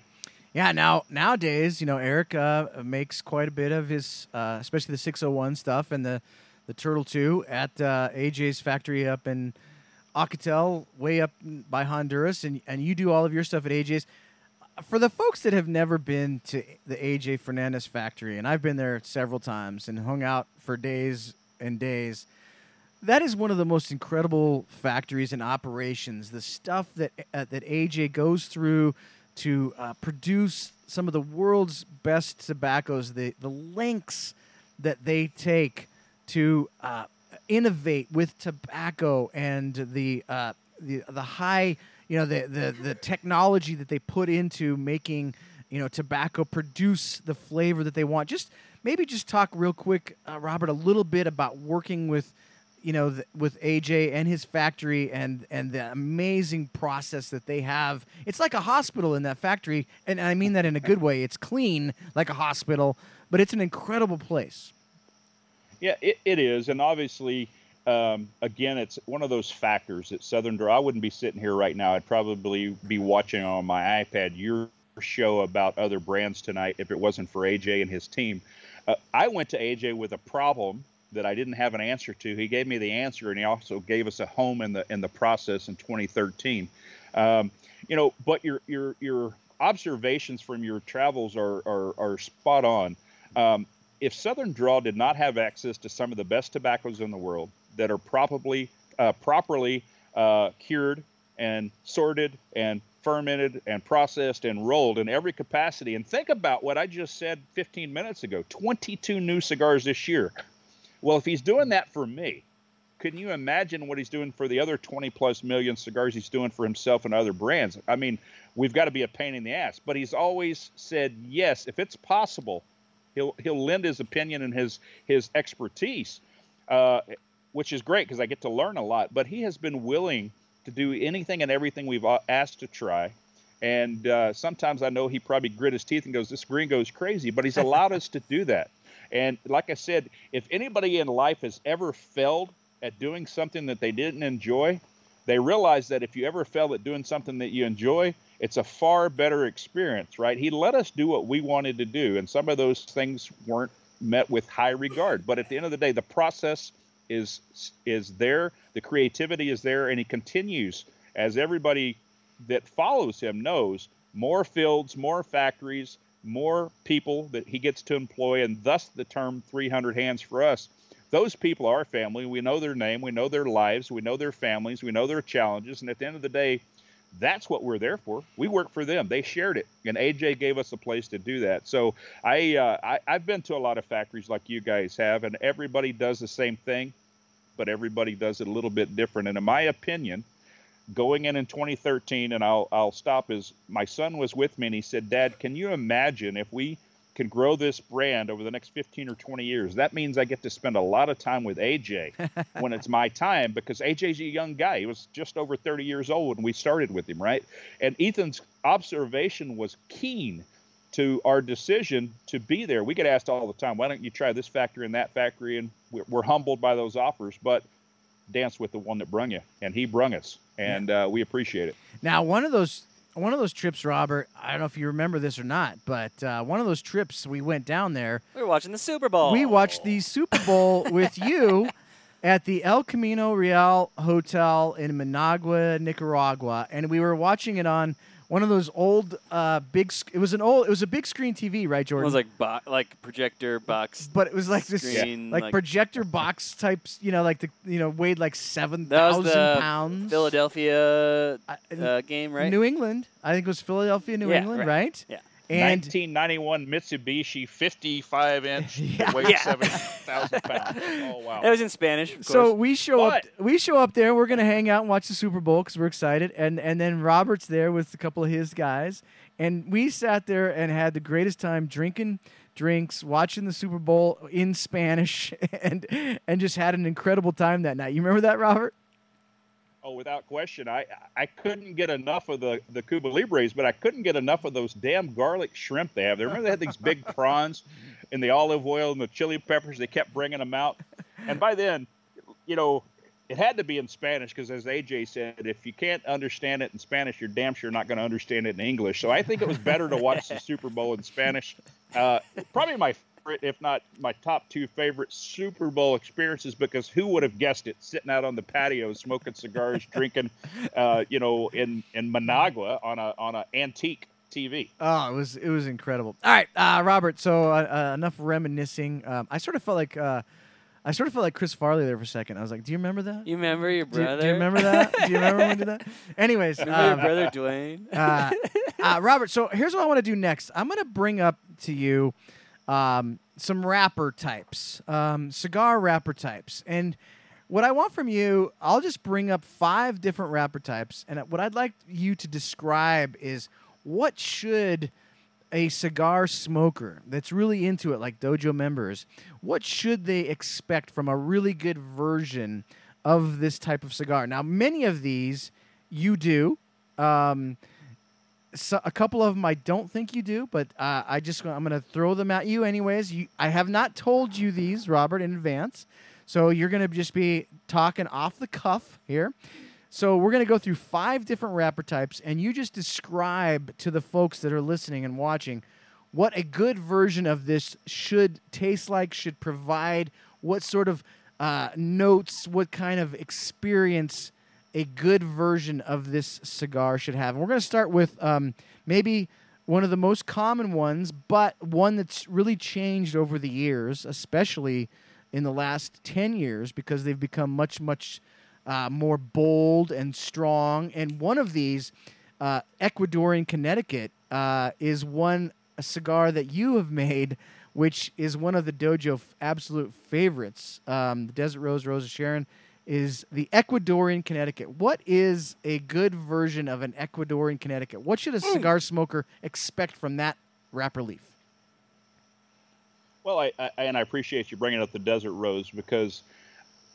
Yeah, now nowadays, you know, Eric uh, makes quite a bit of his, uh, especially the 601 stuff and the the Turtle 2 at uh, AJ's factory up in Ocotal, way up by Honduras, and, and you do all of your stuff at AJ's. for the folks that have never been to the AJ Fernandez factory, and I've been there several times and hung out for days and days, that is one of the most incredible factories and operations. The stuff that uh, that AJ goes through to uh, produce some of the world's best tobaccos, the the lengths that they take to uh, innovate with tobacco and the uh, the the high you know the, the the technology that they put into making you know tobacco produce the flavor that they want. Just maybe just talk real quick, uh, Robert, a little bit about working with you know th- with AJ and his factory and and the amazing process that they have. It's like a hospital in that factory, and I mean that in a good way. It's clean like a hospital, but it's an incredible place. Yeah, it, it is, and obviously, um, again, it's one of those factors that Southern Draw. I wouldn't be sitting here right now. I'd probably be watching on my iPad your show about other brands tonight if it wasn't for AJ and his team. Uh, I went to AJ with a problem that I didn't have an answer to. He gave me the answer, and he also gave us a home in the in the process in 2013. Um, you know, but your your your observations from your travels are are, are spot on. Um, if Southern Draw did not have access to some of the best tobaccos in the world that are probably uh, properly uh, cured and sorted and fermented and processed and rolled in every capacity, and think about what I just said 15 minutes ago: 22 new cigars this year. Well, if he's doing that for me, can you imagine what he's doing for the other 20 plus million cigars he's doing for himself and other brands? I mean, we've got to be a pain in the ass, but he's always said yes, if it's possible, he'll he'll lend his opinion and his his expertise, uh, which is great because I get to learn a lot. But he has been willing to do anything and everything we've asked to try. And uh, sometimes I know he probably grit his teeth and goes, "This gringo's crazy," but he's allowed us to do that. And like I said, if anybody in life has ever failed at doing something that they didn't enjoy, they realize that if you ever fail at doing something that you enjoy, it's a far better experience, right? He let us do what we wanted to do, and some of those things weren't met with high regard. But at the end of the day, the process is is there, the creativity is there, and he continues as everybody that follows him knows more fields, more factories, more people that he gets to employ, and thus the term 300 hands for us. Those people are family. We know their name, we know their lives, we know their families, we know their challenges, and at the end of the day, that's what we're there for. We work for them. They shared it, and AJ gave us a place to do that. So I, uh, I I've been to a lot of factories like you guys have, and everybody does the same thing, but everybody does it a little bit different. And in my opinion, going in in 2013, and I'll I'll stop. Is my son was with me, and he said, "Dad, can you imagine if we can grow this brand over the next 15 or 20 years. That means I get to spend a lot of time with AJ when it's my time because AJ's a young guy. He was just over 30 years old when we started with him, right? And Ethan's observation was keen to our decision to be there. We get asked all the time, why don't you try this factory and that factory? And we're, we're humbled by those offers, but dance with the one that brung you. And he brung us, and uh, we appreciate it. Now, one of those one of those trips, Robert. I don't know if you remember this or not, but uh, one of those trips we went down there. We were watching the Super Bowl. We watched the Super Bowl with you at the El Camino Real Hotel in Managua, Nicaragua, and we were watching it on one of those old uh, big. sc- It was an old. It was a big screen TV, right, Jordan? It was like bo- like projector box. but it was like this, screen, like, like- projector box types. You know, like the you know weighed like seven thousand pounds. Philadelphia uh, game, right? New England. I think it was Philadelphia, New Yeah, England, right. right? Yeah. And 1991 Mitsubishi 55 inch, Yeah. weight Yeah. 70,000 pounds. Oh wow! It was in Spanish. Of so we show up. We show up there. We're gonna hang out and watch the Super Bowl because we're excited. And and then Robert's there with a couple of his guys, and we sat there and had the greatest time drinking drinks, watching the Super Bowl in Spanish, and and just had an incredible time that night. You remember that, Robert? Oh, without question. I I couldn't get enough of the the Cuba Libres, but I couldn't get enough of those damn garlic shrimp they have. They remember they had these big prawns and the olive oil and the chili peppers. They kept bringing them out, and by then, you know, it had to be in Spanish because, as AJ said, if you can't understand it in Spanish, you're damn sure not going to understand it in English. So I think it was better to watch the Super Bowl in Spanish. Uh, probably my favorite, if not my top two favorite Super Bowl experiences, because who would have guessed it? Sitting out on the patio, smoking cigars, drinking, uh, you know, in in Managua on a on a antique TV. Oh, it was it was incredible. All right, uh, Robert. So uh, uh, enough reminiscing. Um, I sort of felt like uh, I sort of felt like Chris Farley there for a second. I was like, "Do you remember that? You remember your brother? Do, you remember that? do you remember when we did that?" Anyways, Remember your um, brother Dwayne? uh, uh, Robert, so here's what I want to do next. I'm going to bring up to you um, some wrapper types, um, cigar wrapper types. And what I want from you, I'll just bring up five different wrapper types. And what I'd like you to describe is what should a cigar smoker that's really into it, like Dojo members, what should they expect from a really good version of this type of cigar? Now, many of these you do. Um, so a couple of them I don't think you do, but uh, I just I'm going to throw them at you anyways. You, I have not told you these, Robert, in advance, so you're going to just be talking off the cuff here. So we're going to go through five different wrapper types, and you just describe to the folks that are listening and watching what a good version of this should taste like, should provide, what sort of uh, notes, what kind of experience a good version of this cigar should have. And we're going to start with um, maybe one of the most common ones, but one that's really changed over the years, especially in the last 10 years, because they've become much, much uh, more bold and strong. And one of these, uh, Ecuadorian Connecticut, uh, is one cigar that you have made, which is one of the dojo f- absolute favorites. Um, the Desert Rose, Rosa Sharon, is the Ecuadorian Connecticut. What is a good version of an Ecuadorian Connecticut? What should a cigar smoker expect from that wrapper leaf? Well, I, I and I appreciate you bringing up the Desert Rose because,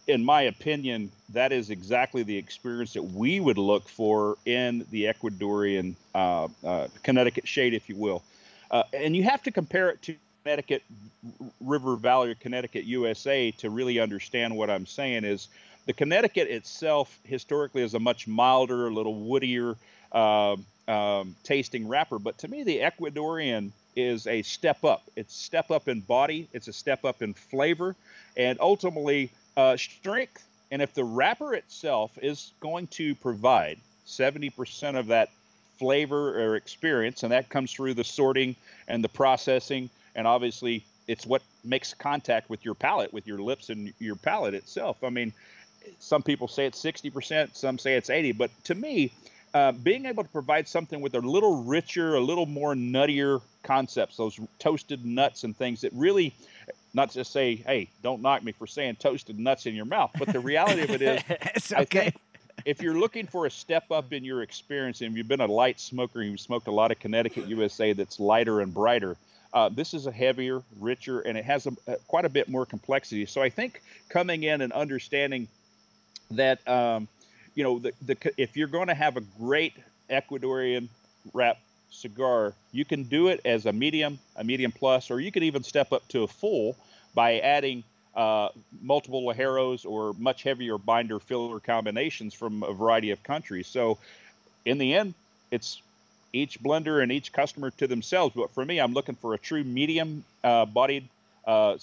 in my opinion, that is exactly the experience that we would look for in the Ecuadorian uh, uh, Connecticut shade, if you will. Uh, and you have to compare it to Connecticut River Valley or Connecticut USA to really understand what I'm saying. Is the Connecticut itself historically is a much milder, a little woodier uh, um, tasting wrapper, but to me, the Ecuadorian is a step up. It's step up in body, it's a step up in flavor, and ultimately uh, strength. And if the wrapper itself is going to provide 70% of that flavor or experience, and that comes through the sorting and the processing, and obviously it's what makes contact with your palate, with your lips and your palate itself. I mean, some people say it's 60%, some say it's 80, but to me, uh, being able to provide something with a little richer, a little more nuttier concepts, those toasted nuts and things that really, not just say, hey, don't knock me for saying toasted nuts in your mouth, but the reality of it is, it's okay. if you're looking for a step up in your experience, and you've been a light smoker, you've smoked a lot of Connecticut USA that's lighter and brighter. Uh, this is a heavier, richer, and it has a, a, quite a bit more complexity. So I think coming in and understanding that, um, you know, the, the if you're going to have a great Ecuadorian wrap cigar, you can do it as a medium, a medium plus, or you could even step up to a full by adding uh, multiple Ligeros or much heavier binder filler combinations from a variety of countries. So, in the end, it's each blender and each customer to themselves. But for me, I'm looking for a true medium uh, bodied uh,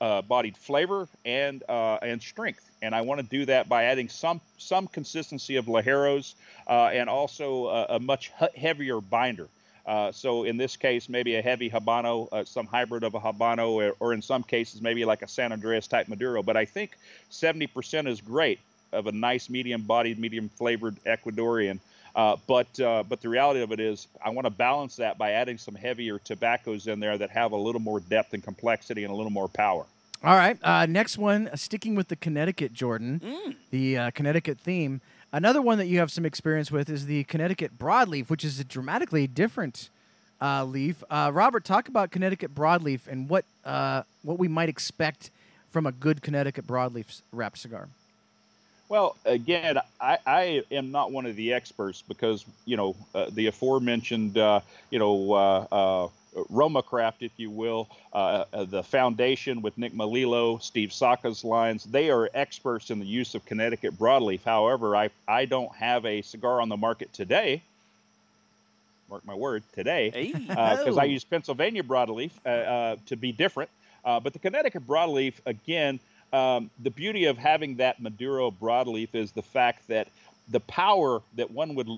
uh, bodied flavor and uh, and strength, and I want to do that by adding some some consistency of Ligeros uh, and also a, a much heavier binder. Uh, so in this case, maybe a heavy Habano, uh, some hybrid of a Habano, or, or, in some cases, maybe like a San Andreas type Maduro. But I think 70% is great of a nice medium-bodied, medium-flavored Ecuadorian. Uh, but uh, but the reality of it is, I want to balance that by adding some heavier tobaccos in there that have a little more depth and complexity and a little more power. All right. Uh, next one, uh, sticking with the Connecticut, Jordan, the uh, Connecticut theme. Another one that you have some experience with is the Connecticut broadleaf, which is a dramatically different uh, leaf. Uh, Robert, talk about Connecticut broadleaf and what uh, what we might expect from a good Connecticut broadleaf s- wrapped cigar. Well, again, I, I am not one of the experts because you know uh, the aforementioned uh, you know uh, uh, Roma Craft, if you will, uh, uh, the foundation with Nick Melillo, Steve Saka's lines. They are experts in the use of Connecticut broadleaf. However, I I don't have a cigar on the market today. Mark my word, today, because. I use Pennsylvania broadleaf uh, uh, to be different. Uh, but the Connecticut broadleaf, again, um, the beauty of having that Maduro broadleaf is the fact that the power that one would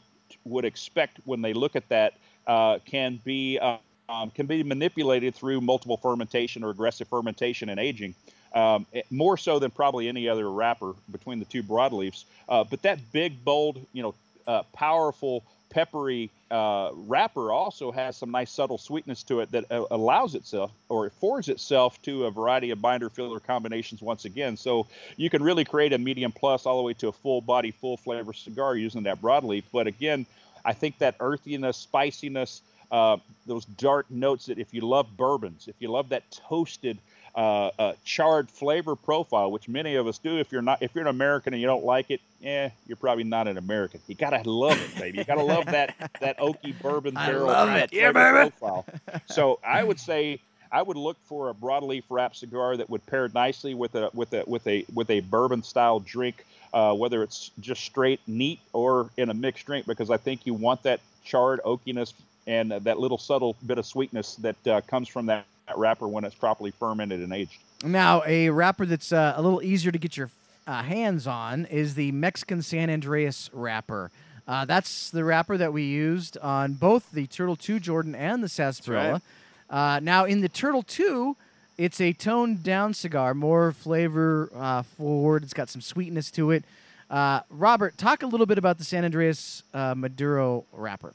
would expect when they look at that uh, can be uh, um, can be manipulated through multiple fermentation or aggressive fermentation and aging. Um, it- more so than probably any other wrapper between the two broadleafs. Uh, but that big, bold, you know, uh, powerful, peppery uh, wrapper also has some nice subtle sweetness to it that uh, allows itself or affords itself to a variety of binder filler combinations once again. So you can really create a medium plus all the way to a full body, full flavor cigar using that broadleaf. But again, I think that earthiness, spiciness, uh, those dark notes that if you love bourbons, if you love that toasted, uh, uh, charred flavor profile, which many of us do. If you're not, if you're an American and you don't like it, eh, you're probably not an American. You gotta love it, baby. You gotta love that that oaky bourbon I barrel love it. Yeah, profile. So I would say I would look for a broadleaf wrap cigar that would pair nicely with a with a with a with a bourbon style drink, uh, whether it's just straight neat or in a mixed drink, because I think you want that charred oakiness and that little subtle bit of sweetness that uh, comes from that, that wrapper when it's properly fermented and aged. Now, a wrapper that's uh, a little easier to get your uh, hands on is the Mexican San Andreas wrapper. Uh, that's the wrapper that we used on both the Turtle 2 Jordan and the Sarsaparilla. Uh, now, in the Turtle 2, it's a toned down cigar, more flavor uh, forward. It's got some sweetness to it. Uh, Robert, talk a little bit about the San Andreas uh, Maduro wrapper.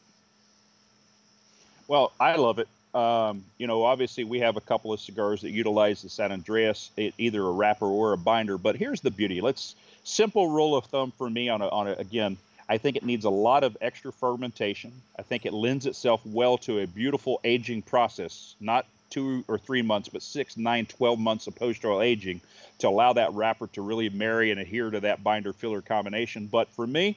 Well, I love it. Um, you know, obviously we have a couple of cigars that utilize the San Andreas, either a wrapper or a binder. But here's the beauty. Let's simple rule of thumb for me on a, on a, again. I think it needs a lot of extra fermentation. I think it lends itself well to a beautiful aging process, not two or three months, but six, nine, 12 months of post roll aging to allow that wrapper to really marry and adhere to that binder filler combination. But for me,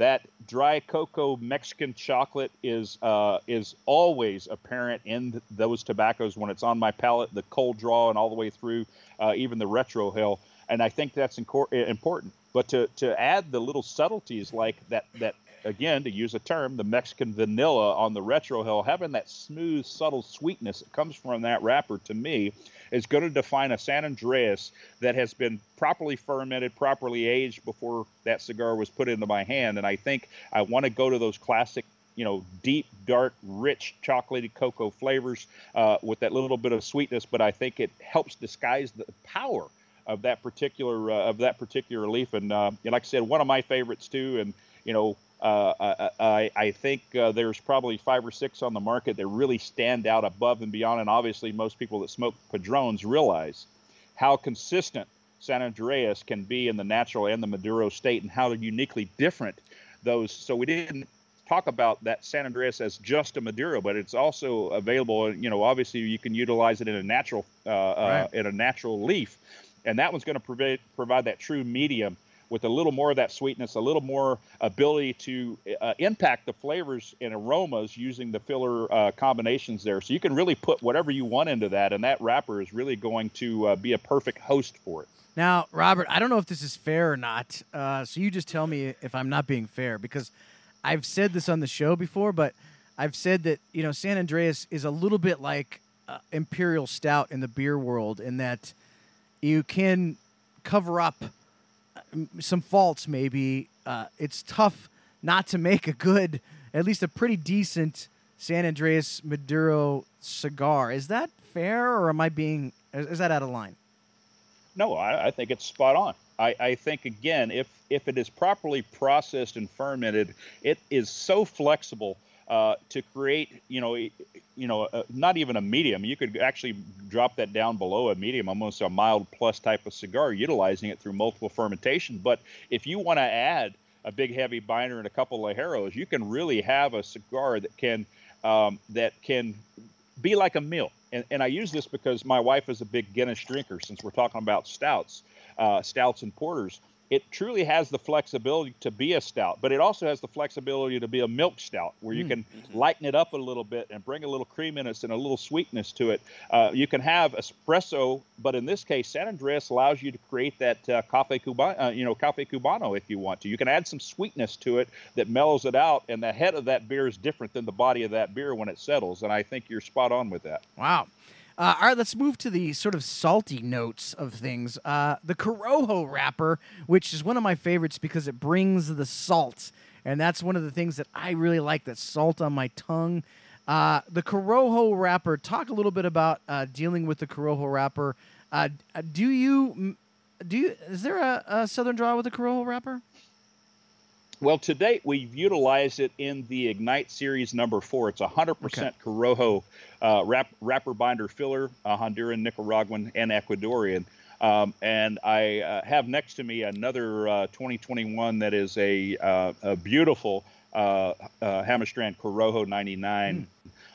that dry cocoa Mexican chocolate is uh, is always apparent in th- those tobaccos when it's on my palate, the cold draw and all the way through, uh, even the retrohale, and I think that's incor- important. But to to add the little subtleties like that that again to use a term, the Mexican vanilla on the retrohale, having that smooth, subtle sweetness that comes from that wrapper to me is going to define a San Andreas that has been properly fermented, properly aged before that cigar was put into my hand. And I think I want to go to those classic, you know, deep, dark, rich, chocolatey cocoa flavors uh, with that little bit of sweetness. But I think it helps disguise the power of that particular uh, of that particular leaf. And uh, like I said, one of my favorites too. And you know, uh, I, I, think uh, there's probably five or six on the market that really stand out above and beyond. And obviously, most people that smoke Padrones realize how consistent San Andreas can be in the natural and the Maduro state, and how uniquely different those. So we didn't talk about that San Andreas as just a Maduro, but it's also available. You know, obviously you can utilize it in a natural uh, uh, in a natural leaf, and that one's going to provide provide that true medium with a little more of that sweetness, a little more ability to uh, impact the flavors and aromas using the filler uh, combinations there. So you can really put whatever you want into that, and that wrapper is really going to uh, be a perfect host for it. Now, Robert, I don't know if this is fair or not. Uh, so you just tell me if I'm not being fair because I've said this on the show before, but I've said that you know San Andreas is a little bit like uh, Imperial Stout in the beer world in that you can cover up uh, some faults. Maybe uh, it's tough not to make a good, at least a pretty decent San Andreas Maduro cigar. Is that fair, or am I being? Is that out of line? No, I, I think it's spot on. I, I think again, if if it is properly processed and fermented, it is so flexible uh, to create, you know, you know, uh, not even a medium. You could actually drop that down below a medium, almost a mild plus type of cigar, utilizing it through multiple fermentation. But if you want to add a big heavy binder and a couple of heros, you can really have a cigar that can um, that can be like a meal. And, and I use this because my wife is a big Guinness drinker. Since we're talking about stouts, uh, stouts and porters, it truly has the flexibility to be a stout, but it also has the flexibility to be a milk stout, where you can lighten it up a little bit and bring a little creaminess and a little sweetness to it. Uh, you can have espresso, but in this case, San Andreas allows you to create that uh, cafe cubano, uh, you know, cafe cubano if you want to. You can add some sweetness to it that mellows it out, and the head of that beer is different than the body of that beer when it settles. And I think you're spot on with that. Wow. Uh, all right, let's move to the sort of salty notes of things. Uh, the Corojo wrapper, which is one of my favorites because it brings the salt and that's one of the things that I really like. That salt on my tongue. Uh, the Corojo wrapper. Talk a little bit about uh, dealing with the Corojo wrapper. Uh, do you do you is there a, a Southern Draw with the Corojo wrapper? Well, to date, we've utilized it in the Ignite Series number four. It's 100% okay. Corojo uh, wrap, wrapper binder filler, uh, Honduran, Nicaraguan, and Ecuadorian. Um, and I uh, have next to me another uh, 2021 that is a, uh, a beautiful uh, Hammerstrand Corojo 99.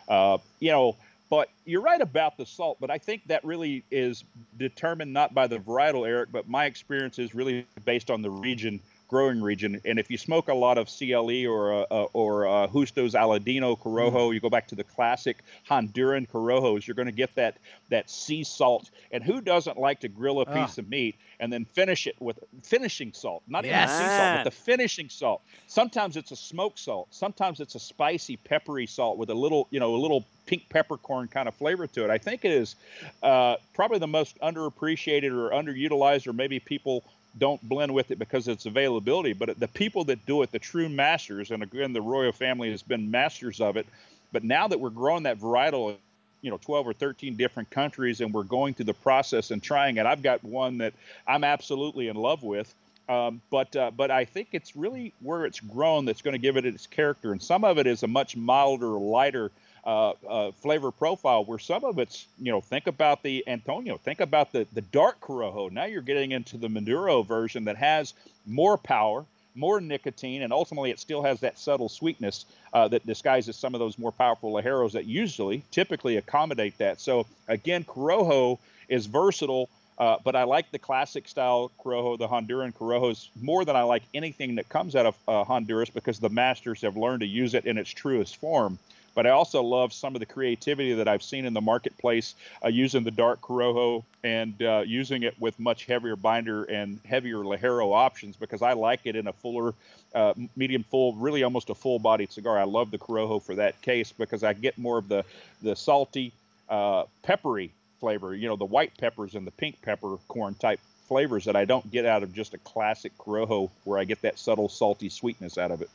Mm. you know, but you're right about the salt, but I think that really is determined not by the varietal, Eric, but my experience is really based on the region growing region. And if you smoke a lot of CLE or uh, uh, or uh, Justos Aladino Corojo, mm. you go back to the classic Honduran Corojos, you're going to get that that sea salt. And who doesn't like to grill a piece of meat and then finish it with finishing salt, not yes. even sea salt, but the finishing salt. Sometimes it's a smoked salt. Sometimes it's a spicy, peppery salt with a little, you know, a little pink peppercorn kind of flavor to it. I think it is uh, probably the most underappreciated or underutilized, or maybe people don't blend with it because it's availability. But the people that do it, the true masters, and again, the Royal family has been masters of it. But now that we're growing that varietal, you know, 12 or 13 different countries, and we're going through the process and trying it, I've got one that I'm absolutely in love with. Um, but uh, but I think it's really where it's grown that's going to give it its character, and some of it is a much milder, lighter uh, uh, flavor profile where some of it's, you know, think about the Antonio, think about the, the dark Corojo. Now you're getting into the Maduro version that has more power, more nicotine, and ultimately it still has that subtle sweetness uh, that disguises some of those more powerful Ligeros that usually, typically accommodate that. So again, Corojo is versatile. Uh, but I like the classic style Corojo, the Honduran Corojos, more than I like anything that comes out of uh, Honduras because the masters have learned to use it in its truest form. But I also love some of the creativity that I've seen in the marketplace uh, using the dark Corojo and uh, using it with much heavier binder and heavier Ligero options because I like it in a fuller, uh, medium full, really almost a full bodied cigar. I love the Corojo for that case because I get more of the, the salty, uh, peppery flavor, you know, the white peppers and the pink peppercorn type flavors that I don't get out of just a classic Corojo where I get that subtle salty sweetness out of it.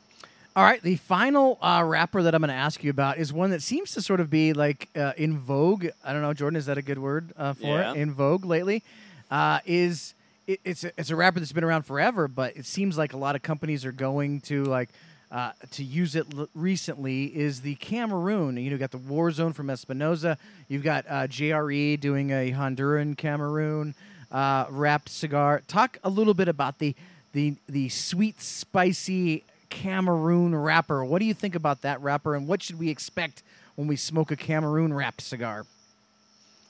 All right, the final uh, wrapper that I'm going to ask you about is one that seems to sort of be like uh, in vogue. I don't know, Jordan, is that a good word uh, for yeah. it? In vogue lately, uh, is it, it's a, it's a wrapper that's been around forever, but it seems like a lot of companies are going to like uh, to use it l- recently. Is the Cameroon? You know, you got the War Zone from Espinosa. You've got uh, JRE doing a Honduran Cameroon wrapped cigar. Talk a little bit about the the the sweet, spicy Cameroon wrapper. What do you think about that wrapper, and what should we expect when we smoke a Cameroon wrapped cigar?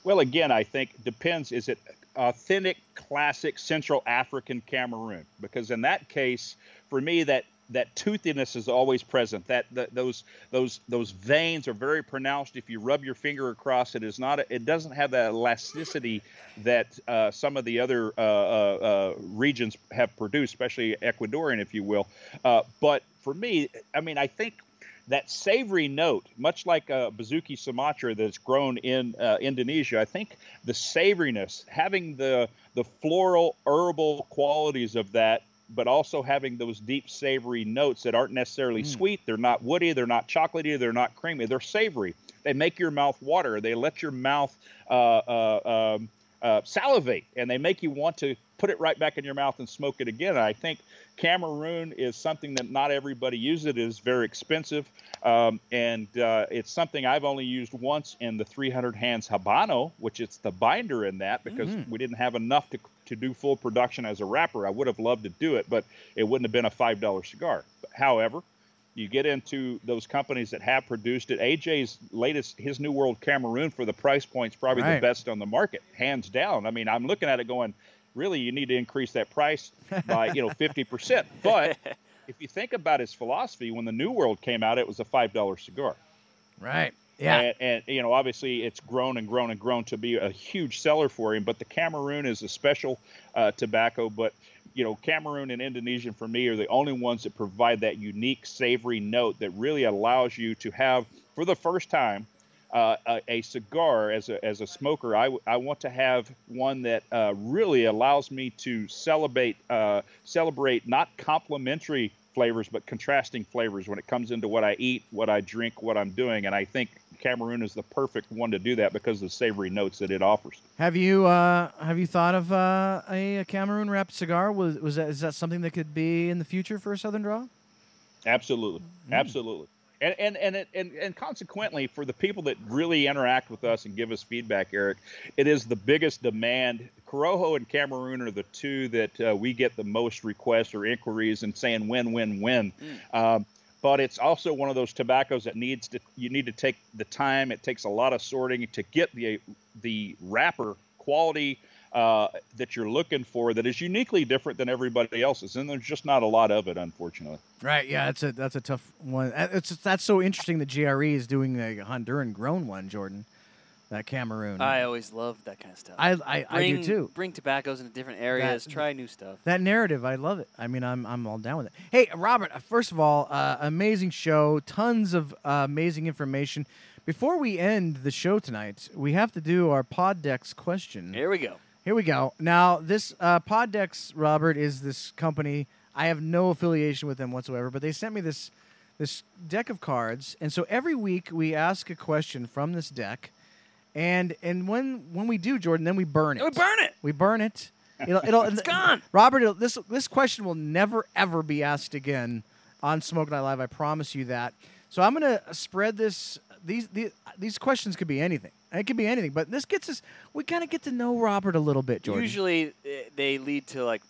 Well, again, I think depends. Is it authentic, classic Central African Cameroon? Because in that case, for me, that that toothiness is always present. That, that those those those veins are very pronounced. If you rub your finger across it, is not a, it doesn't have that elasticity that uh, some of the other uh, uh, uh regions have produced, especially Ecuadorian, if you will. Uh, but for me, I mean, I think that savory note, much like a uh, Besuki Sumatra that's grown in uh, Indonesia, I think the savoriness, having the the floral herbal qualities of that but also having those deep savory notes that aren't necessarily mm. sweet. They're not woody. They're not chocolatey. They're not creamy. They're savory. They make your mouth water. They let your mouth uh, uh, um, uh, salivate, and they make you want to put it right back in your mouth and smoke it again. I think Cameroon is something that not everybody uses. It is very expensive, um, and uh, it's something I've only used once in the 300 hands Habano, which it's the binder in that because mm-hmm. we didn't have enough to to do full production as a wrapper. I would have loved to do it, but it wouldn't have been a five dollar cigar. However, you get into those companies that have produced it. AJ's latest, his New World Cameroon for the price point is probably right. the best on the market, hands down. I mean, I'm looking at it going, really, you need to increase that price by you know 50 percent. But if you think about his philosophy, when the New World came out, it was a five dollar cigar. Right. Yeah. And, and, you know, obviously, it's grown and grown and grown to be a huge seller for him. But the Cameroon is a special uh, tobacco. But you know, Cameroon and Indonesian for me are the only ones that provide that unique savory note that really allows you to have, for the first time, uh, a, a, cigar as a, as a smoker. I, I want to have one that uh, really allows me to celebrate uh, celebrate not complementary flavors, but contrasting flavors when it comes into what I eat, what I drink, what I'm doing. And I think Cameroon is the perfect one to do that because of the savory notes that it offers. Have you uh, have you thought of uh, a, a Cameroon wrapped cigar? Was was that is that something that could be in the future for a Southern Draw? Absolutely, absolutely. And and and, it, and and consequently, for the people that really interact with us and give us feedback, Eric, it is the biggest demand. Corojo and Cameroon are the two that uh, we get the most requests or inquiries and saying win, win, win. Um, but it's also one of those tobaccos that needs to you need to take the time. It takes a lot of sorting to get the the wrapper quality uh, that you're looking for that is uniquely different than everybody else's, and there's just not a lot of it, unfortunately. Right. Yeah. That's a that's a tough one. Uh, It's that's so interesting that GRE is doing a Honduran grown one, Jordan. That Cameroon. I always love that kind of stuff. I I, I do too. Bring tobaccos into different areas. try new stuff. That narrative, I love it. I mean, I'm I'm all down with it. Hey, Robert. uh, First of all, uh, amazing show. Tons of uh, amazing information. Before we end the show tonight, we have to do our Poddex question. Here we go. Here we go. Now, this uh, Poddex, Robert, is this company. I have no affiliation with them whatsoever, but they sent me this this deck of cards, and so every week we ask a question from this deck, and and when when we do, Jordan, then we burn it. We burn it. We burn it. It'll, it'll, It's gone. Robert, it'll, this this question will never ever be asked again on Smoke Night Live. I promise you that. So I'm gonna spread this. These these, these questions could be anything. It could be anything, but this gets us. We kind of get to know Robert a little bit, Jordan. Usually uh, they lead to like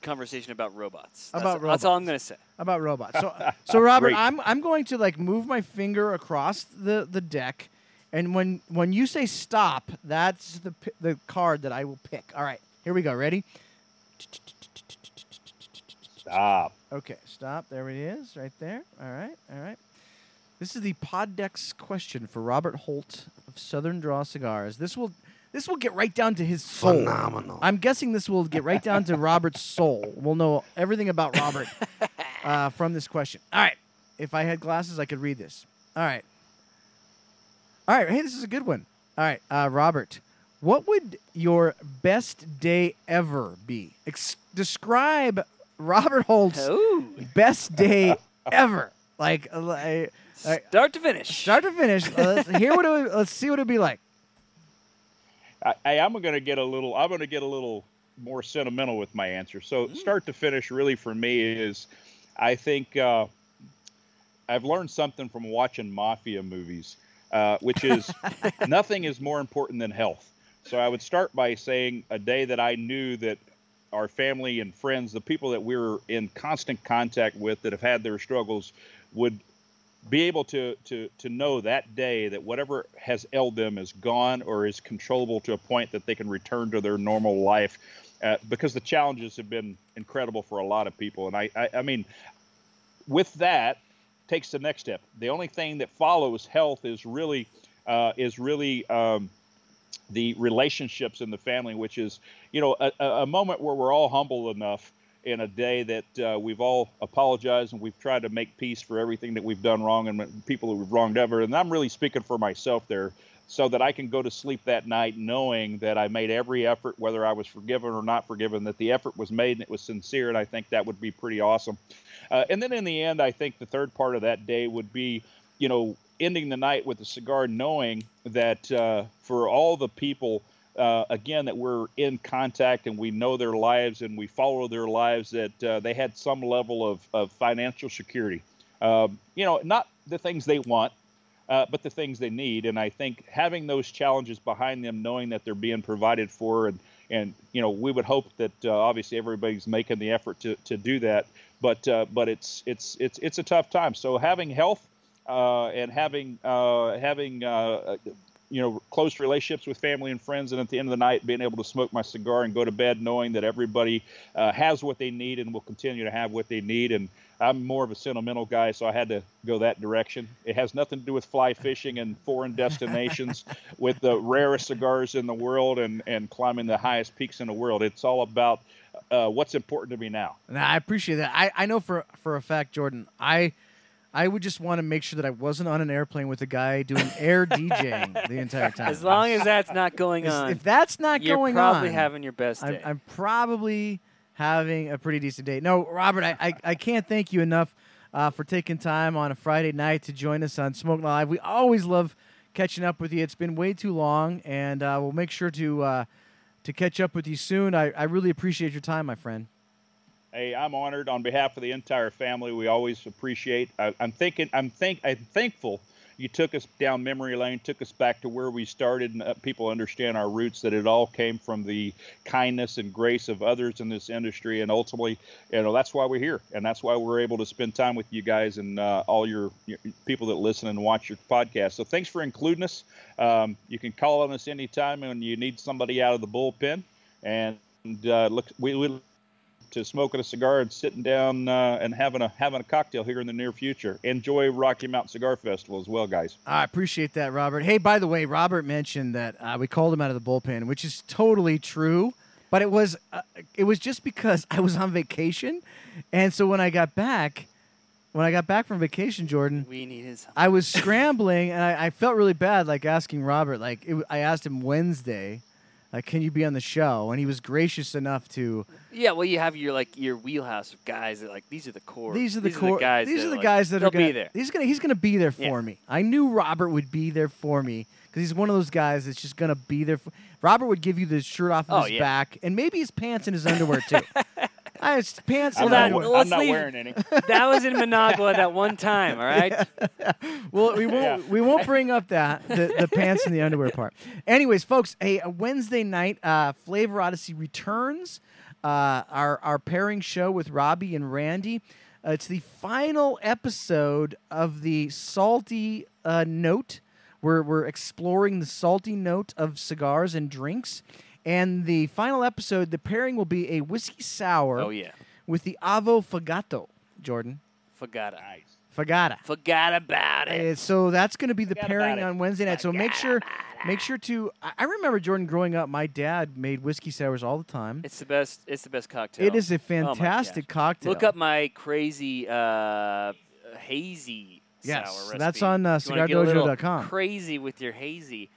conversation about robots. That's, About That's all I'm gonna say. about robots. So, so Robert, Great. I'm I'm going to like move my finger across the the deck, and when when you say stop, that's the the card that I will pick. All right, here we go. Ready? Stop. Okay, stop. There it is, right there. All right, all right. This is the Poddex question for Robert Holt of Southern Draw Cigars. This will this will get right down to his soul. Phenomenal. I'm guessing this will get right down to Robert's soul. We'll know everything about Robert uh, from this question. All right. If I had glasses, I could read this. All right. All right. Hey, this is a good one. All right, uh, Robert. What would your best day ever be? Ex- describe Robert Holt's Oh, best day ever. Like, uh, I- I- start to finish. start to finish. Uh, let's hear what it would, let's see what it'd be like. I, I am going to get a little. I'm going to get a little more sentimental with my answer. So start to finish, really for me is, I think uh, I've learned something from watching mafia movies, uh, which is nothing is more important than health. So I would start by saying a day that I knew that our family and friends, the people that we were in constant contact with that have had their struggles, would be able to to to know that day that whatever has ailed them is gone or is controllable to a point that they can return to their normal life uh, because the challenges have been incredible for a lot of people. And I, I i mean with that takes the next step. The only thing that follows health is really uh, is really um, the relationships in the family which is you know a, a a moment where we're all humble enough in a day that uh, we've all apologized and we've tried to make peace for everything that we've done wrong and people that we've wronged ever. And I'm really speaking for myself there, so that I can go to sleep that night knowing that I made every effort, whether I was forgiven or not forgiven, that the effort was made and it was sincere. And I think that would be pretty awesome. Uh, and then in the end, I think the third part of that day would be, you know, ending the night with a cigar, knowing that uh, for all the people uh, again that we're in contact and we know their lives and we follow their lives that uh, they had some level of, of financial security. Um, you know not the things they want uh, but the things they need. And i think having those challenges behind them knowing that they're being provided for and and you know we would hope that uh, obviously everybody's making the effort to, to do that. But uh, but it's it's it's it's a tough time. So having health uh, and having uh, having uh, you know close relationships with family and friends and at the end of the night being able to smoke my cigar and go to bed knowing that everybody uh, has what they need and will continue to have what they need. And i'm more of a sentimental guy so i had to go that direction. It has nothing to do with fly fishing and foreign destinations with the rarest cigars in the world and and climbing the highest peaks in the world. It's all about uh, what's important to me now. And I appreciate that. I, I know for for a fact, Jordan, I I would just want to make sure that I wasn't on an airplane with a guy doing air DJing the entire time. As long as that's not going As- on, if that's not going on. you're going probably having your best I'm, day. I'm probably having a pretty decent day. No, Robert, I, I, I can't thank you enough uh, for taking time on a Friday night to join us on Smoke Live. We always love catching up with you. It's been way too long, and uh, we'll make sure to uh, to catch up with you soon. I, I really appreciate your time, my friend. Hey, I'm honored on behalf of the entire family. We always appreciate. I, I'm thinking. I'm think. I'm thankful you took us down memory lane, took us back to where we started, and uh, people understand our roots. That it all came from the kindness and grace of others in this industry, and ultimately, you know, that's why we're here, and that's why we're able to spend time with you guys and uh, all your, your, people that listen and watch your podcast. So thanks for including us. Um, you can call on us anytime when you need somebody out of the bullpen, and uh, look, we, we to smoking a cigar and sitting down uh, and having a having a cocktail here in the near future. Enjoy Rocky Mountain Cigar Festival as well, guys. I appreciate that, Robert. Hey, by the way, Robert mentioned that uh, we called him out of the bullpen, which is totally true. But it was uh, it was just because I was on vacation, and so when I got back, when I got back from vacation, Jordan, We needed some. I was scrambling, and I, I felt really bad, like asking Robert. Like it, I asked him Wednesday, like, "Can you be on the show?" And he was gracious enough to. Yeah, well, you have your like your wheelhouse of guys that like these are the core. These are the these core. guys. these that, are the like, guys that are gonna be there. He's gonna he's gonna be there for Yeah. me. I knew Robert would be there for me because he's one of those guys that's just gonna be there. For, Robert would give you the shirt off of Oh, his yeah. back and maybe his pants and his underwear too. I, his pants I'm and that- not, underwear. I'm let's not wearing any. that was in Managua that one time. All right. Well, we won't Yeah. we won't bring up that the, the pants and the underwear part. Anyways, folks, hey, a Wednesday night, uh, Flavor Odyssey returns. Uh, our our pairing show with Robbie and Randy. Uh, it's the final episode of the salty uh, note. We're we're exploring the salty note of cigars and drinks. And the final episode, the pairing will be a whiskey sour Oh yeah. with the Avo Fogata, Jordan. Forgot it. Nice. Fogata. Forgot about it. Uh, so that's going to be the Forgot pairing on Wednesday night. So make sure, make sure to. I I remember Jordan growing up. My dad made whiskey sours all the time. It's the best. It's the best cocktail. It is a Oh fantastic gosh. cocktail. Look up my crazy uh, hazy Yes, sour recipe. that's on, uh, If you wanna get a little cigardojo.com. Crazy with your hazy.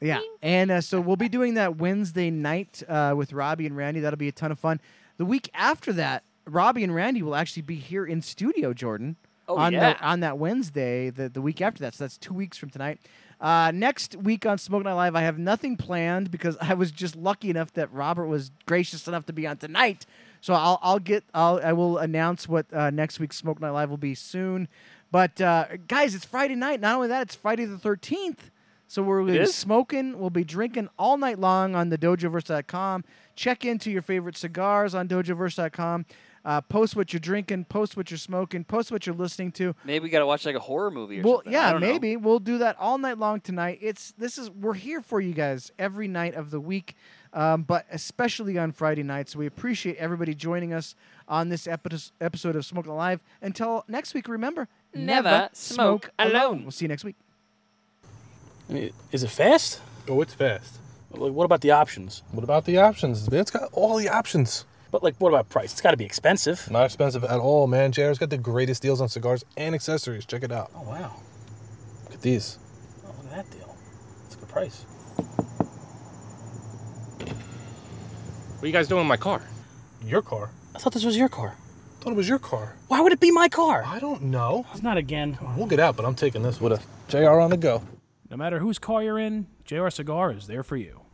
Yeah, and uh, so we'll be doing that Wednesday night uh, with Robbie and Randy. That'll be a ton of fun. The week after that, Robbie and Randy will actually be here in studio, Jordan. Oh, on yeah. the, on that Wednesday, the the week after that. So that's two weeks from tonight. Uh, next week on Smoke Night Live, I have nothing planned because I was just lucky enough that Robert was gracious enough to be on tonight. So I'll I'll get I'll I will announce what uh, next week's Smoke Night Live will be soon. But uh, guys, it's Friday night. Not only that, it's Friday the thirteenth. So we're to be smoking. We'll be drinking all night long on the dojoverse.com. Check into your favorite cigars on dojoverse.com. Uh, post what you're drinking, post what you're smoking, post what you're listening to. Maybe we got to watch like a horror movie or Well, something. Yeah, don't know. maybe we'll do that all night long tonight. It's this is we're here for you guys every night of the week, um, but especially on Friday nights. We appreciate everybody joining us on this epi- episode of Smoke Alive. Until next week, remember Never smoke alone. We'll see you next week. I mean, Is it fast? Oh, it's fast. Like, What about the options? What about the options? It's got all the options. But like, what about price? It's got to be expensive. Not expensive at all, man. JR's got the greatest deals on cigars and accessories. Check it out. Oh wow! Look at these. Oh, look at that deal. It's a good price. What are you guys doing in my car? Your car? I thought this was your car. I thought it was your car. Why would it be my car? I don't know. It's not again. We'll get out, but I'm taking this with us. JR on the go. No matter whose car you're in, JR Cigar is there for you.